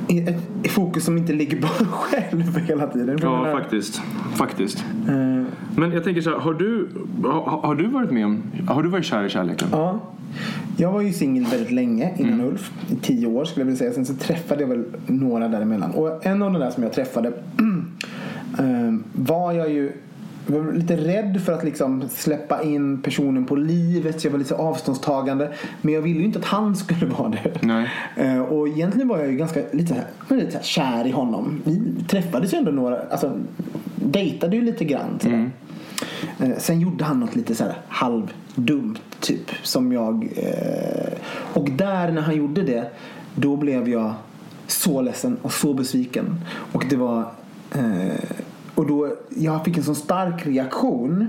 [SPEAKER 3] ett, fokus som inte ligger på en själv hela tiden.
[SPEAKER 2] Ja,
[SPEAKER 3] menar,
[SPEAKER 2] faktiskt. Faktiskt.
[SPEAKER 3] eh,
[SPEAKER 2] Men jag tänker så här, har du, har, har du varit med om, har du varit kär i kärleken?
[SPEAKER 3] Ja. Jag var ju singel väldigt länge innan Ulf. I tio år skulle jag vilja säga. Sen så träffade jag väl några däremellan. Och en av de där som jag träffade eh, var jag ju jag var lite rädd för att liksom släppa in personen på livet så jag var lite avståndstagande. Men jag ville ju inte att han skulle vara det.
[SPEAKER 2] Nej.
[SPEAKER 3] Eh, Och egentligen var jag ju ganska lite, här- lite här kär i honom. Vi träffades ju ändå några, alltså dejtade ju lite grann. sådär. Eh, Sen gjorde han något lite så här halvdumt typ som jag eh, och där när han gjorde det då blev jag så ledsen och så besviken och det var eh, och då jag fick en så stark reaktion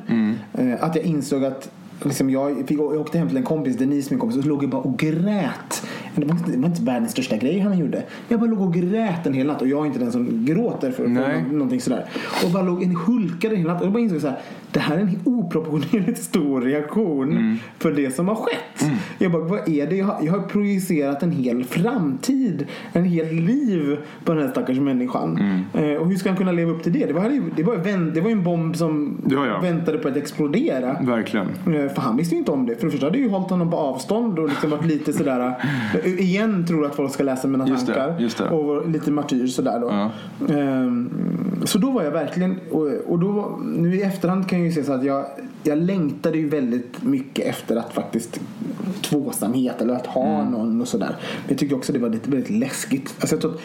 [SPEAKER 3] eh, att jag insåg att Liksom jag, fick, jag åkte hem till en kompis, Denise min kompis, och låg jag bara och grät. Det var, inte, det var inte världens största grej han gjorde. Jag bara låg och grät en hel natt och jag är inte den som gråter för, för någonting sådär. Och bara låg en hulkade hela natten och jag bara insåg så här, det här är en oproportionerligt stor reaktion
[SPEAKER 2] Mm.
[SPEAKER 3] för det som har skett. Jag bara, vad är det? Jag har, jag har projicerat en hel framtid, en hel liv på den här stackars människan.
[SPEAKER 2] Mm.
[SPEAKER 3] Eh, och hur ska han kunna leva upp till det? Det var, ju- det var, vän- det var en bomb som
[SPEAKER 2] Ja, ja.
[SPEAKER 3] väntade på att explodera.
[SPEAKER 2] Verkligen.
[SPEAKER 3] Eh, För han visste ju inte om det. För det första hade ju hållit honom på avstånd och liksom varit lite sådär. eh, Igen tror att folk ska läsa mina
[SPEAKER 2] Just det,
[SPEAKER 3] tankar.
[SPEAKER 2] just det.
[SPEAKER 3] Och lite martyr sådär då.
[SPEAKER 2] Ja.
[SPEAKER 3] Ehm, Så då var jag verkligen, och, och då, nu i efterhand kan jag ju säga så att jag, jag längtade ju väldigt mycket efter att faktiskt tvåsamhet eller att ha
[SPEAKER 2] Mm.
[SPEAKER 3] någon och sådär. Men jag tyckte också det var lite, väldigt läskigt. Alltså jag att,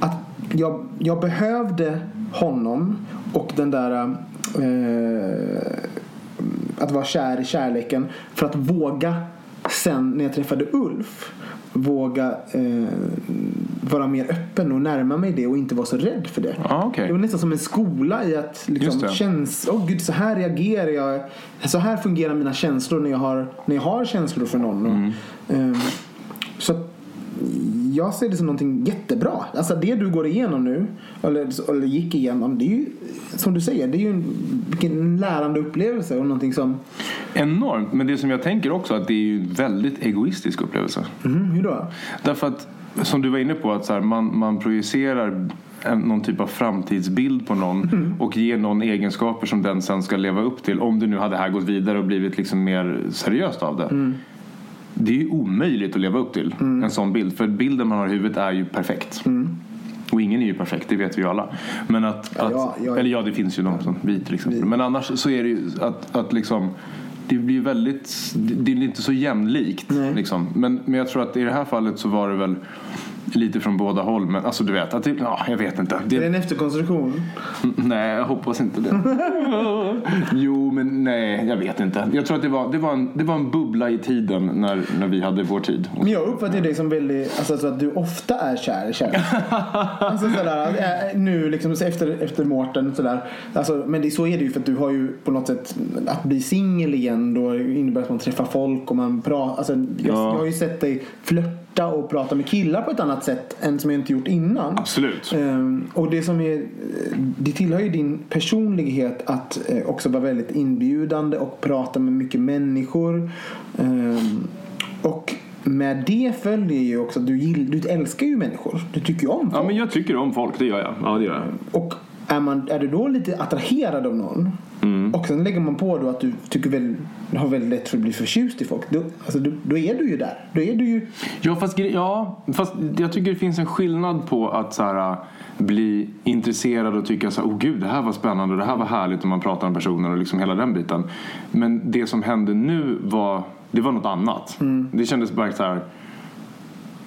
[SPEAKER 3] att jag, jag behövde honom och den där eh, att vara kär i kärleken för att våga sen när jag träffade Ulf våga eh, vara mer öppen och närma mig det och inte vara så rädd för det.
[SPEAKER 2] Ja, okej.
[SPEAKER 3] Det var nästan som en skola i att liksom, känns, oh, gud, så här reagerar jag. Så här fungerar mina känslor när jag har, när jag har känslor för någon. Och,
[SPEAKER 2] Mm.
[SPEAKER 3] ehm, så att jag ser det som någonting jättebra. Alltså det du går igenom nu, eller, eller gick igenom, det är ju som du säger, det är ju en, vilken lärande upplevelse och någonting som,
[SPEAKER 2] Enormt. Men det som jag tänker också att det är ju en väldigt egoistisk upplevelse.
[SPEAKER 3] mm, hur då?
[SPEAKER 2] Därför att, som du var inne på, att så här, man, man projicerar en, någon typ av framtidsbild på någon och ger någon egenskaper som den sen ska leva upp till. Om det nu hade här gått vidare och blivit liksom mer seriöst av det. Det är ju omöjligt att leva upp till en sån bild. För bilden man har i huvudet är ju perfekt. Och ingen är ju perfekt, det vet vi ju alla. Men att,
[SPEAKER 3] Ja,
[SPEAKER 2] att
[SPEAKER 3] ja, ja.
[SPEAKER 2] eller ja, det finns ju de som vi till exempel. Men annars så är det ju att, att liksom det blir väldigt, det är inte så jämlikt. Liksom. Men, men jag tror att i det här fallet så var det väl lite från båda håll. Men alltså du vet, att det, ja, jag vet inte.
[SPEAKER 3] Är det
[SPEAKER 2] Det,
[SPEAKER 3] en efterkonstruktion?
[SPEAKER 2] nej, jag hoppas inte det. jo, men nej, jag vet inte. Jag tror att det var, det var, en, det var en bubbla i tiden när, när vi hade vår tid.
[SPEAKER 3] Men jag uppfattar dig som väldigt, alltså så att du ofta är kär i alltså sådär, äh, nu liksom efter, efter Mårten sådär. Alltså, men det, så är det ju för att du har ju på något sätt, att bli singel igen då innebär att man träffar folk och man pratar. Alltså, jag,
[SPEAKER 2] Ja.
[SPEAKER 3] jag har ju sett dig flörta och prata med killar på ett annat sätt än som jag inte gjort innan.
[SPEAKER 2] Absolut.
[SPEAKER 3] Ehm, och det som är, det tillhör ju din personlighet att eh, också vara väldigt inbjudande och prata med mycket människor. Ehm, och med det följer ju också att du, gill, du älskar ju människor. Du tycker ju om folk.
[SPEAKER 2] Ja, men jag tycker om folk, det gör jag. Ja, det gör jag.
[SPEAKER 3] Och är, man, är du då lite attraherad av någon
[SPEAKER 2] Mm.
[SPEAKER 3] och sen lägger man på då att du tycker väl, har väldigt lätt för att bli förtjust i folk. Då, alltså, då, då är du ju där. Då är du ju
[SPEAKER 2] Ja fast, ja, fast jag tycker det finns en skillnad på att så här, bli intresserad och tycka så här, oh gud det här var spännande och det här var härligt om man pratar om personer och liksom hela den biten. Men det som hände nu var, det var något annat. Det kändes bara så här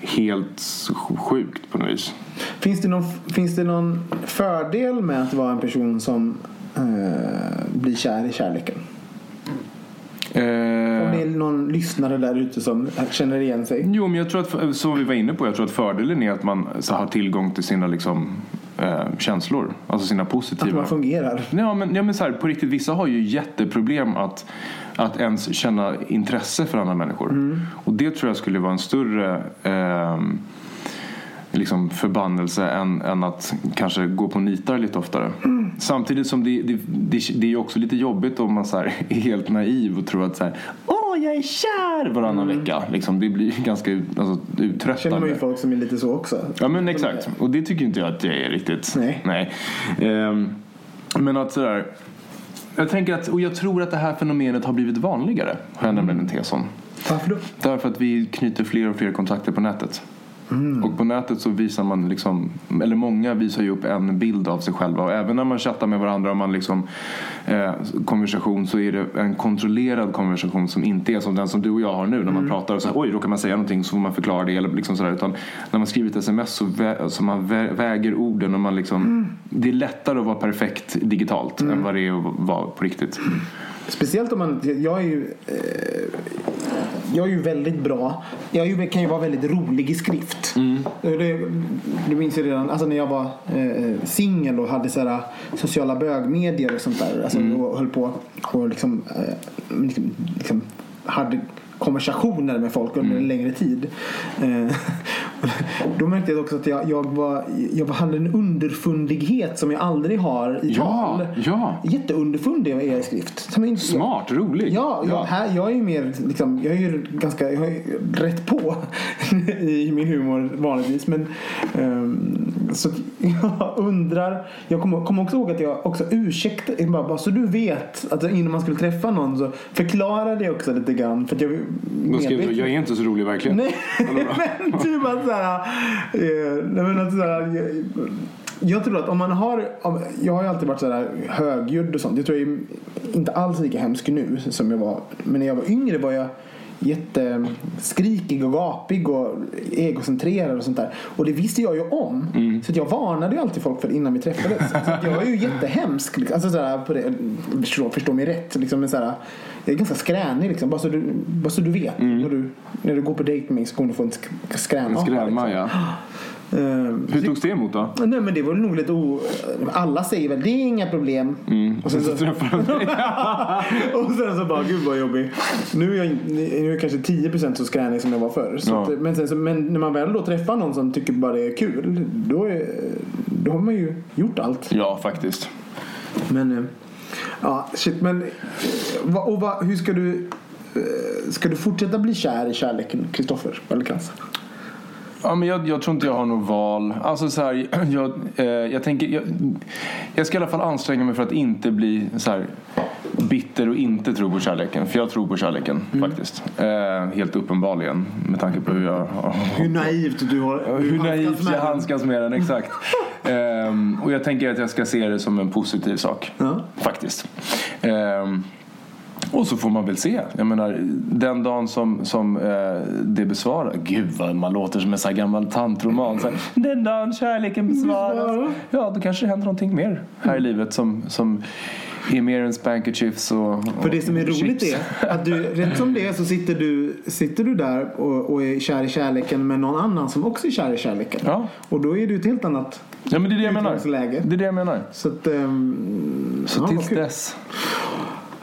[SPEAKER 2] helt sjukt på något vis.
[SPEAKER 3] Finns det, någon, finns det någon fördel med att vara en person som eh, blir kär i kärleken? Om det är någon lyssnare där ute som känner igen sig.
[SPEAKER 2] Jo, men jag tror att, som vi var inne på, jag tror att fördelen är att man så har tillgång till sina liksom, eh, känslor. Alltså sina
[SPEAKER 3] Att
[SPEAKER 2] positiva.
[SPEAKER 3] man fungerar.
[SPEAKER 2] Ja men, ja, men så här, på riktigt, vissa har ju jätteproblem att, att ens känna intresse för andra människor. Och det tror jag skulle vara en större ehm, liksom förbannelse än, än att kanske gå på nitar lite oftare. Samtidigt som det, det, det, det är också lite jobbigt om man så här, är helt naiv och tror att så här, åh jag är kär varannan vecka. Liksom, det blir ganska alltså, uttröttande.
[SPEAKER 3] Känner man ju folk som är lite så också.
[SPEAKER 2] Ja men exakt. Och det tycker inte jag att jag är riktigt.
[SPEAKER 3] Nej.
[SPEAKER 2] Ehm, men att sådär. Jag tänker att, och jag tror att det här fenomenet har blivit vanligare. Har jag nämligen en tes om.
[SPEAKER 3] Varför då?
[SPEAKER 2] Därför att vi knyter fler och fler kontakter på nätet. Och på nätet så visar man liksom, eller många visar ju upp en bild av sig själva. Och även när man chattar med varandra och man liksom eh, konversation så är det en kontrollerad konversation som inte är som den som du och jag har nu. När man pratar och så oj, råkar man säga någonting så får man förklara det. Eller liksom sådär. Utan när man skriver ett sms så, vä- så man vä- väger orden och man liksom, det är lättare att vara perfekt digitalt än vad det är att vara på riktigt.
[SPEAKER 3] Speciellt om man, jag är ju eh, jag är ju väldigt bra. Jag kan ju vara väldigt rolig i skrift. Det, du minns ju redan alltså när jag var eh, singel och hade sådär, sociala bögmedier och sånt där. Alltså, och höll på och liksom, eh, liksom, liksom hade konversationer med folk under en längre tid. Eh, Då märkte jag också att jag, jag, var, jag hade en underfundighet som jag aldrig har i
[SPEAKER 2] Ja,
[SPEAKER 3] tal.
[SPEAKER 2] ja.
[SPEAKER 3] Jätteunderfundig är jag i skrift. Som jag inte-
[SPEAKER 2] Smart, rolig.
[SPEAKER 3] Ja, jag, här, jag är ju mer liksom, jag är ju ganska, jag är rätt på i min humor vanligtvis. Men ehm, så jag undrar, jag kommer, kommer också ihåg att jag också ursäktade, bara, bara så du vet, att innan man skulle träffa någon så förklarade jag också lite grann. För att jag
[SPEAKER 2] Då skrev du, jag är inte så rolig verkligen.
[SPEAKER 3] Nej, men typ att såhär, eh, nej men att såhär, jag, eh, jag tror att om man har, jag har ju alltid varit sådär högljudd och sånt. Jag tror jag är inte alls lika hemsk nu som jag var. Men när jag var yngre var jag jätteskrikig och gapig och egocentrerad och sånt där. Och det visste jag ju om. Så att jag varnade ju alltid folk för det innan vi träffades. Så jag är ju jättehemsk. liksom. Alltså sådär, på det, förstå, förstå mig rätt. Liksom, men sådär, jag är ganska skränig liksom. Bara så du, bara så du vet. När, du, när du går på dejt med mig så kommer du få en sk-.
[SPEAKER 2] En skrämma, ja.
[SPEAKER 3] Ehm,
[SPEAKER 2] Hur togs det emot då?
[SPEAKER 3] Nej men det var nog lite o... Alla säger väl det är inga problem. Och, sen
[SPEAKER 2] Så
[SPEAKER 3] så...
[SPEAKER 2] träffar de dig.
[SPEAKER 3] och sen så bara gud vad jobbig. Nu är jag, nu är jag kanske 10% så skränig som jag var förr.
[SPEAKER 2] Ja.
[SPEAKER 3] att, men, sen, så, men när man väl då träffar någon som tycker bara det är kul. Då, är, då har man ju gjort allt.
[SPEAKER 2] Ja, faktiskt.
[SPEAKER 3] Men eh, ja shit men. eh, Och vad, hur ska du. eh, Ska du fortsätta bli kär i kärleken Kristoffer Wallercrantz?
[SPEAKER 2] Ja, men jag, jag tror inte jag har något val. Alltså så här, jag, eh, jag tänker, jag, jag ska i alla fall anstränga mig för att inte bli så här bitter och inte tro på kärleken. För jag tror på kärleken faktiskt. Eh, helt uppenbarligen med tanke på hur jag
[SPEAKER 3] Hur naivt du har.
[SPEAKER 2] hur naivt jag handskas med den, exakt. Ehm, och jag tänker att jag ska se det som en positiv sak.
[SPEAKER 3] Ja.
[SPEAKER 2] Faktiskt. Och så får man väl se. Jag menar, den dagen som, som eh, det besvarar. Gud vad man låter som en sån här gammal tantroman. Så här, den dagen kärleken besvaras. Ja, då kanske det händer någonting mer här i livet som, som är mer än spankerchips och, och
[SPEAKER 3] För det som är roligt
[SPEAKER 2] chips.
[SPEAKER 3] är att du, rätt som det är så sitter du, sitter du där och, och är kär i kärleken med någon annan som också är kär i kärleken.
[SPEAKER 2] Ja.
[SPEAKER 3] Och då är du ett helt annat.
[SPEAKER 2] Ja, men det är det jag menar. Det är det jag menar.
[SPEAKER 3] Så att, ehm,
[SPEAKER 2] Så
[SPEAKER 3] ja,
[SPEAKER 2] tills dess.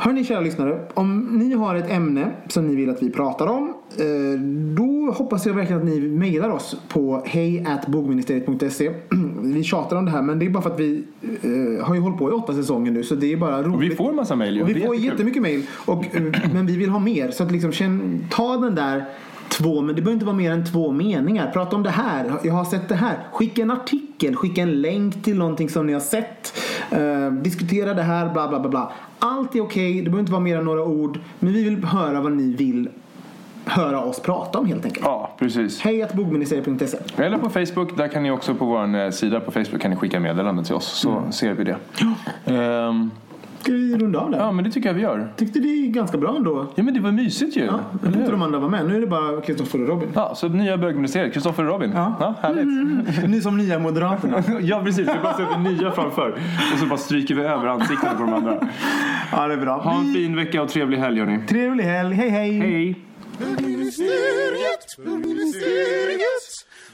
[SPEAKER 3] Hörni kära lyssnare, om ni har ett ämne som ni vill att vi pratar om eh, då hoppas jag verkligen att ni mejlar oss på hejatbogministeriet.se Vi tjatar om det här men det är bara för att vi eh, har ju hållit på i åtta säsonger nu så det är bara roligt.
[SPEAKER 2] Och vi får massa mejl ju.
[SPEAKER 3] Och vi får jättemycket mejl. Eh, Men vi vill ha mer. Så att liksom, känn, ta den där två, men det behöver inte vara mer än två meningar. Prata om det här. Jag har sett det här. Skicka en artikel. Skicka en länk till någonting som ni har sett. Eh, diskutera det här. Bla bla bla bla. Allt är okej. Det behöver inte vara mer än några ord. Men vi vill höra vad ni vill höra oss prata om helt enkelt.
[SPEAKER 2] Ja, precis.
[SPEAKER 3] Hej att bogministeriet.se
[SPEAKER 2] Eller på Facebook, där kan ni också på vår eh, sida på Facebook kan ni skicka meddelanden till oss så
[SPEAKER 3] Mm.
[SPEAKER 2] ser vi det. Ehm,
[SPEAKER 3] Ska vi runda av där?
[SPEAKER 2] ja men det tycker jag vi gör.
[SPEAKER 3] Tyckte det är ganska bra ändå.
[SPEAKER 2] Ja men det var mysigt ju.
[SPEAKER 3] Ja, jag
[SPEAKER 2] hur?
[SPEAKER 3] de andra var med. Nu är det bara Kristoffer och Robin.
[SPEAKER 2] Ja, så nya bögministeriet, Kristoffer och Robin.
[SPEAKER 3] Ja.
[SPEAKER 2] härligt.
[SPEAKER 3] Ni som nya moderaterna.
[SPEAKER 2] ja precis, vi bara sätter nya framför. Och så bara stryker vi över ansiktena på de andra.
[SPEAKER 3] Ja, det är bra.
[SPEAKER 2] Ha en fin vecka och trevlig helg hörni.
[SPEAKER 3] Trevlig helg. Hej hej.
[SPEAKER 2] Hej!
[SPEAKER 1] Bögministeriet, bögministeriet,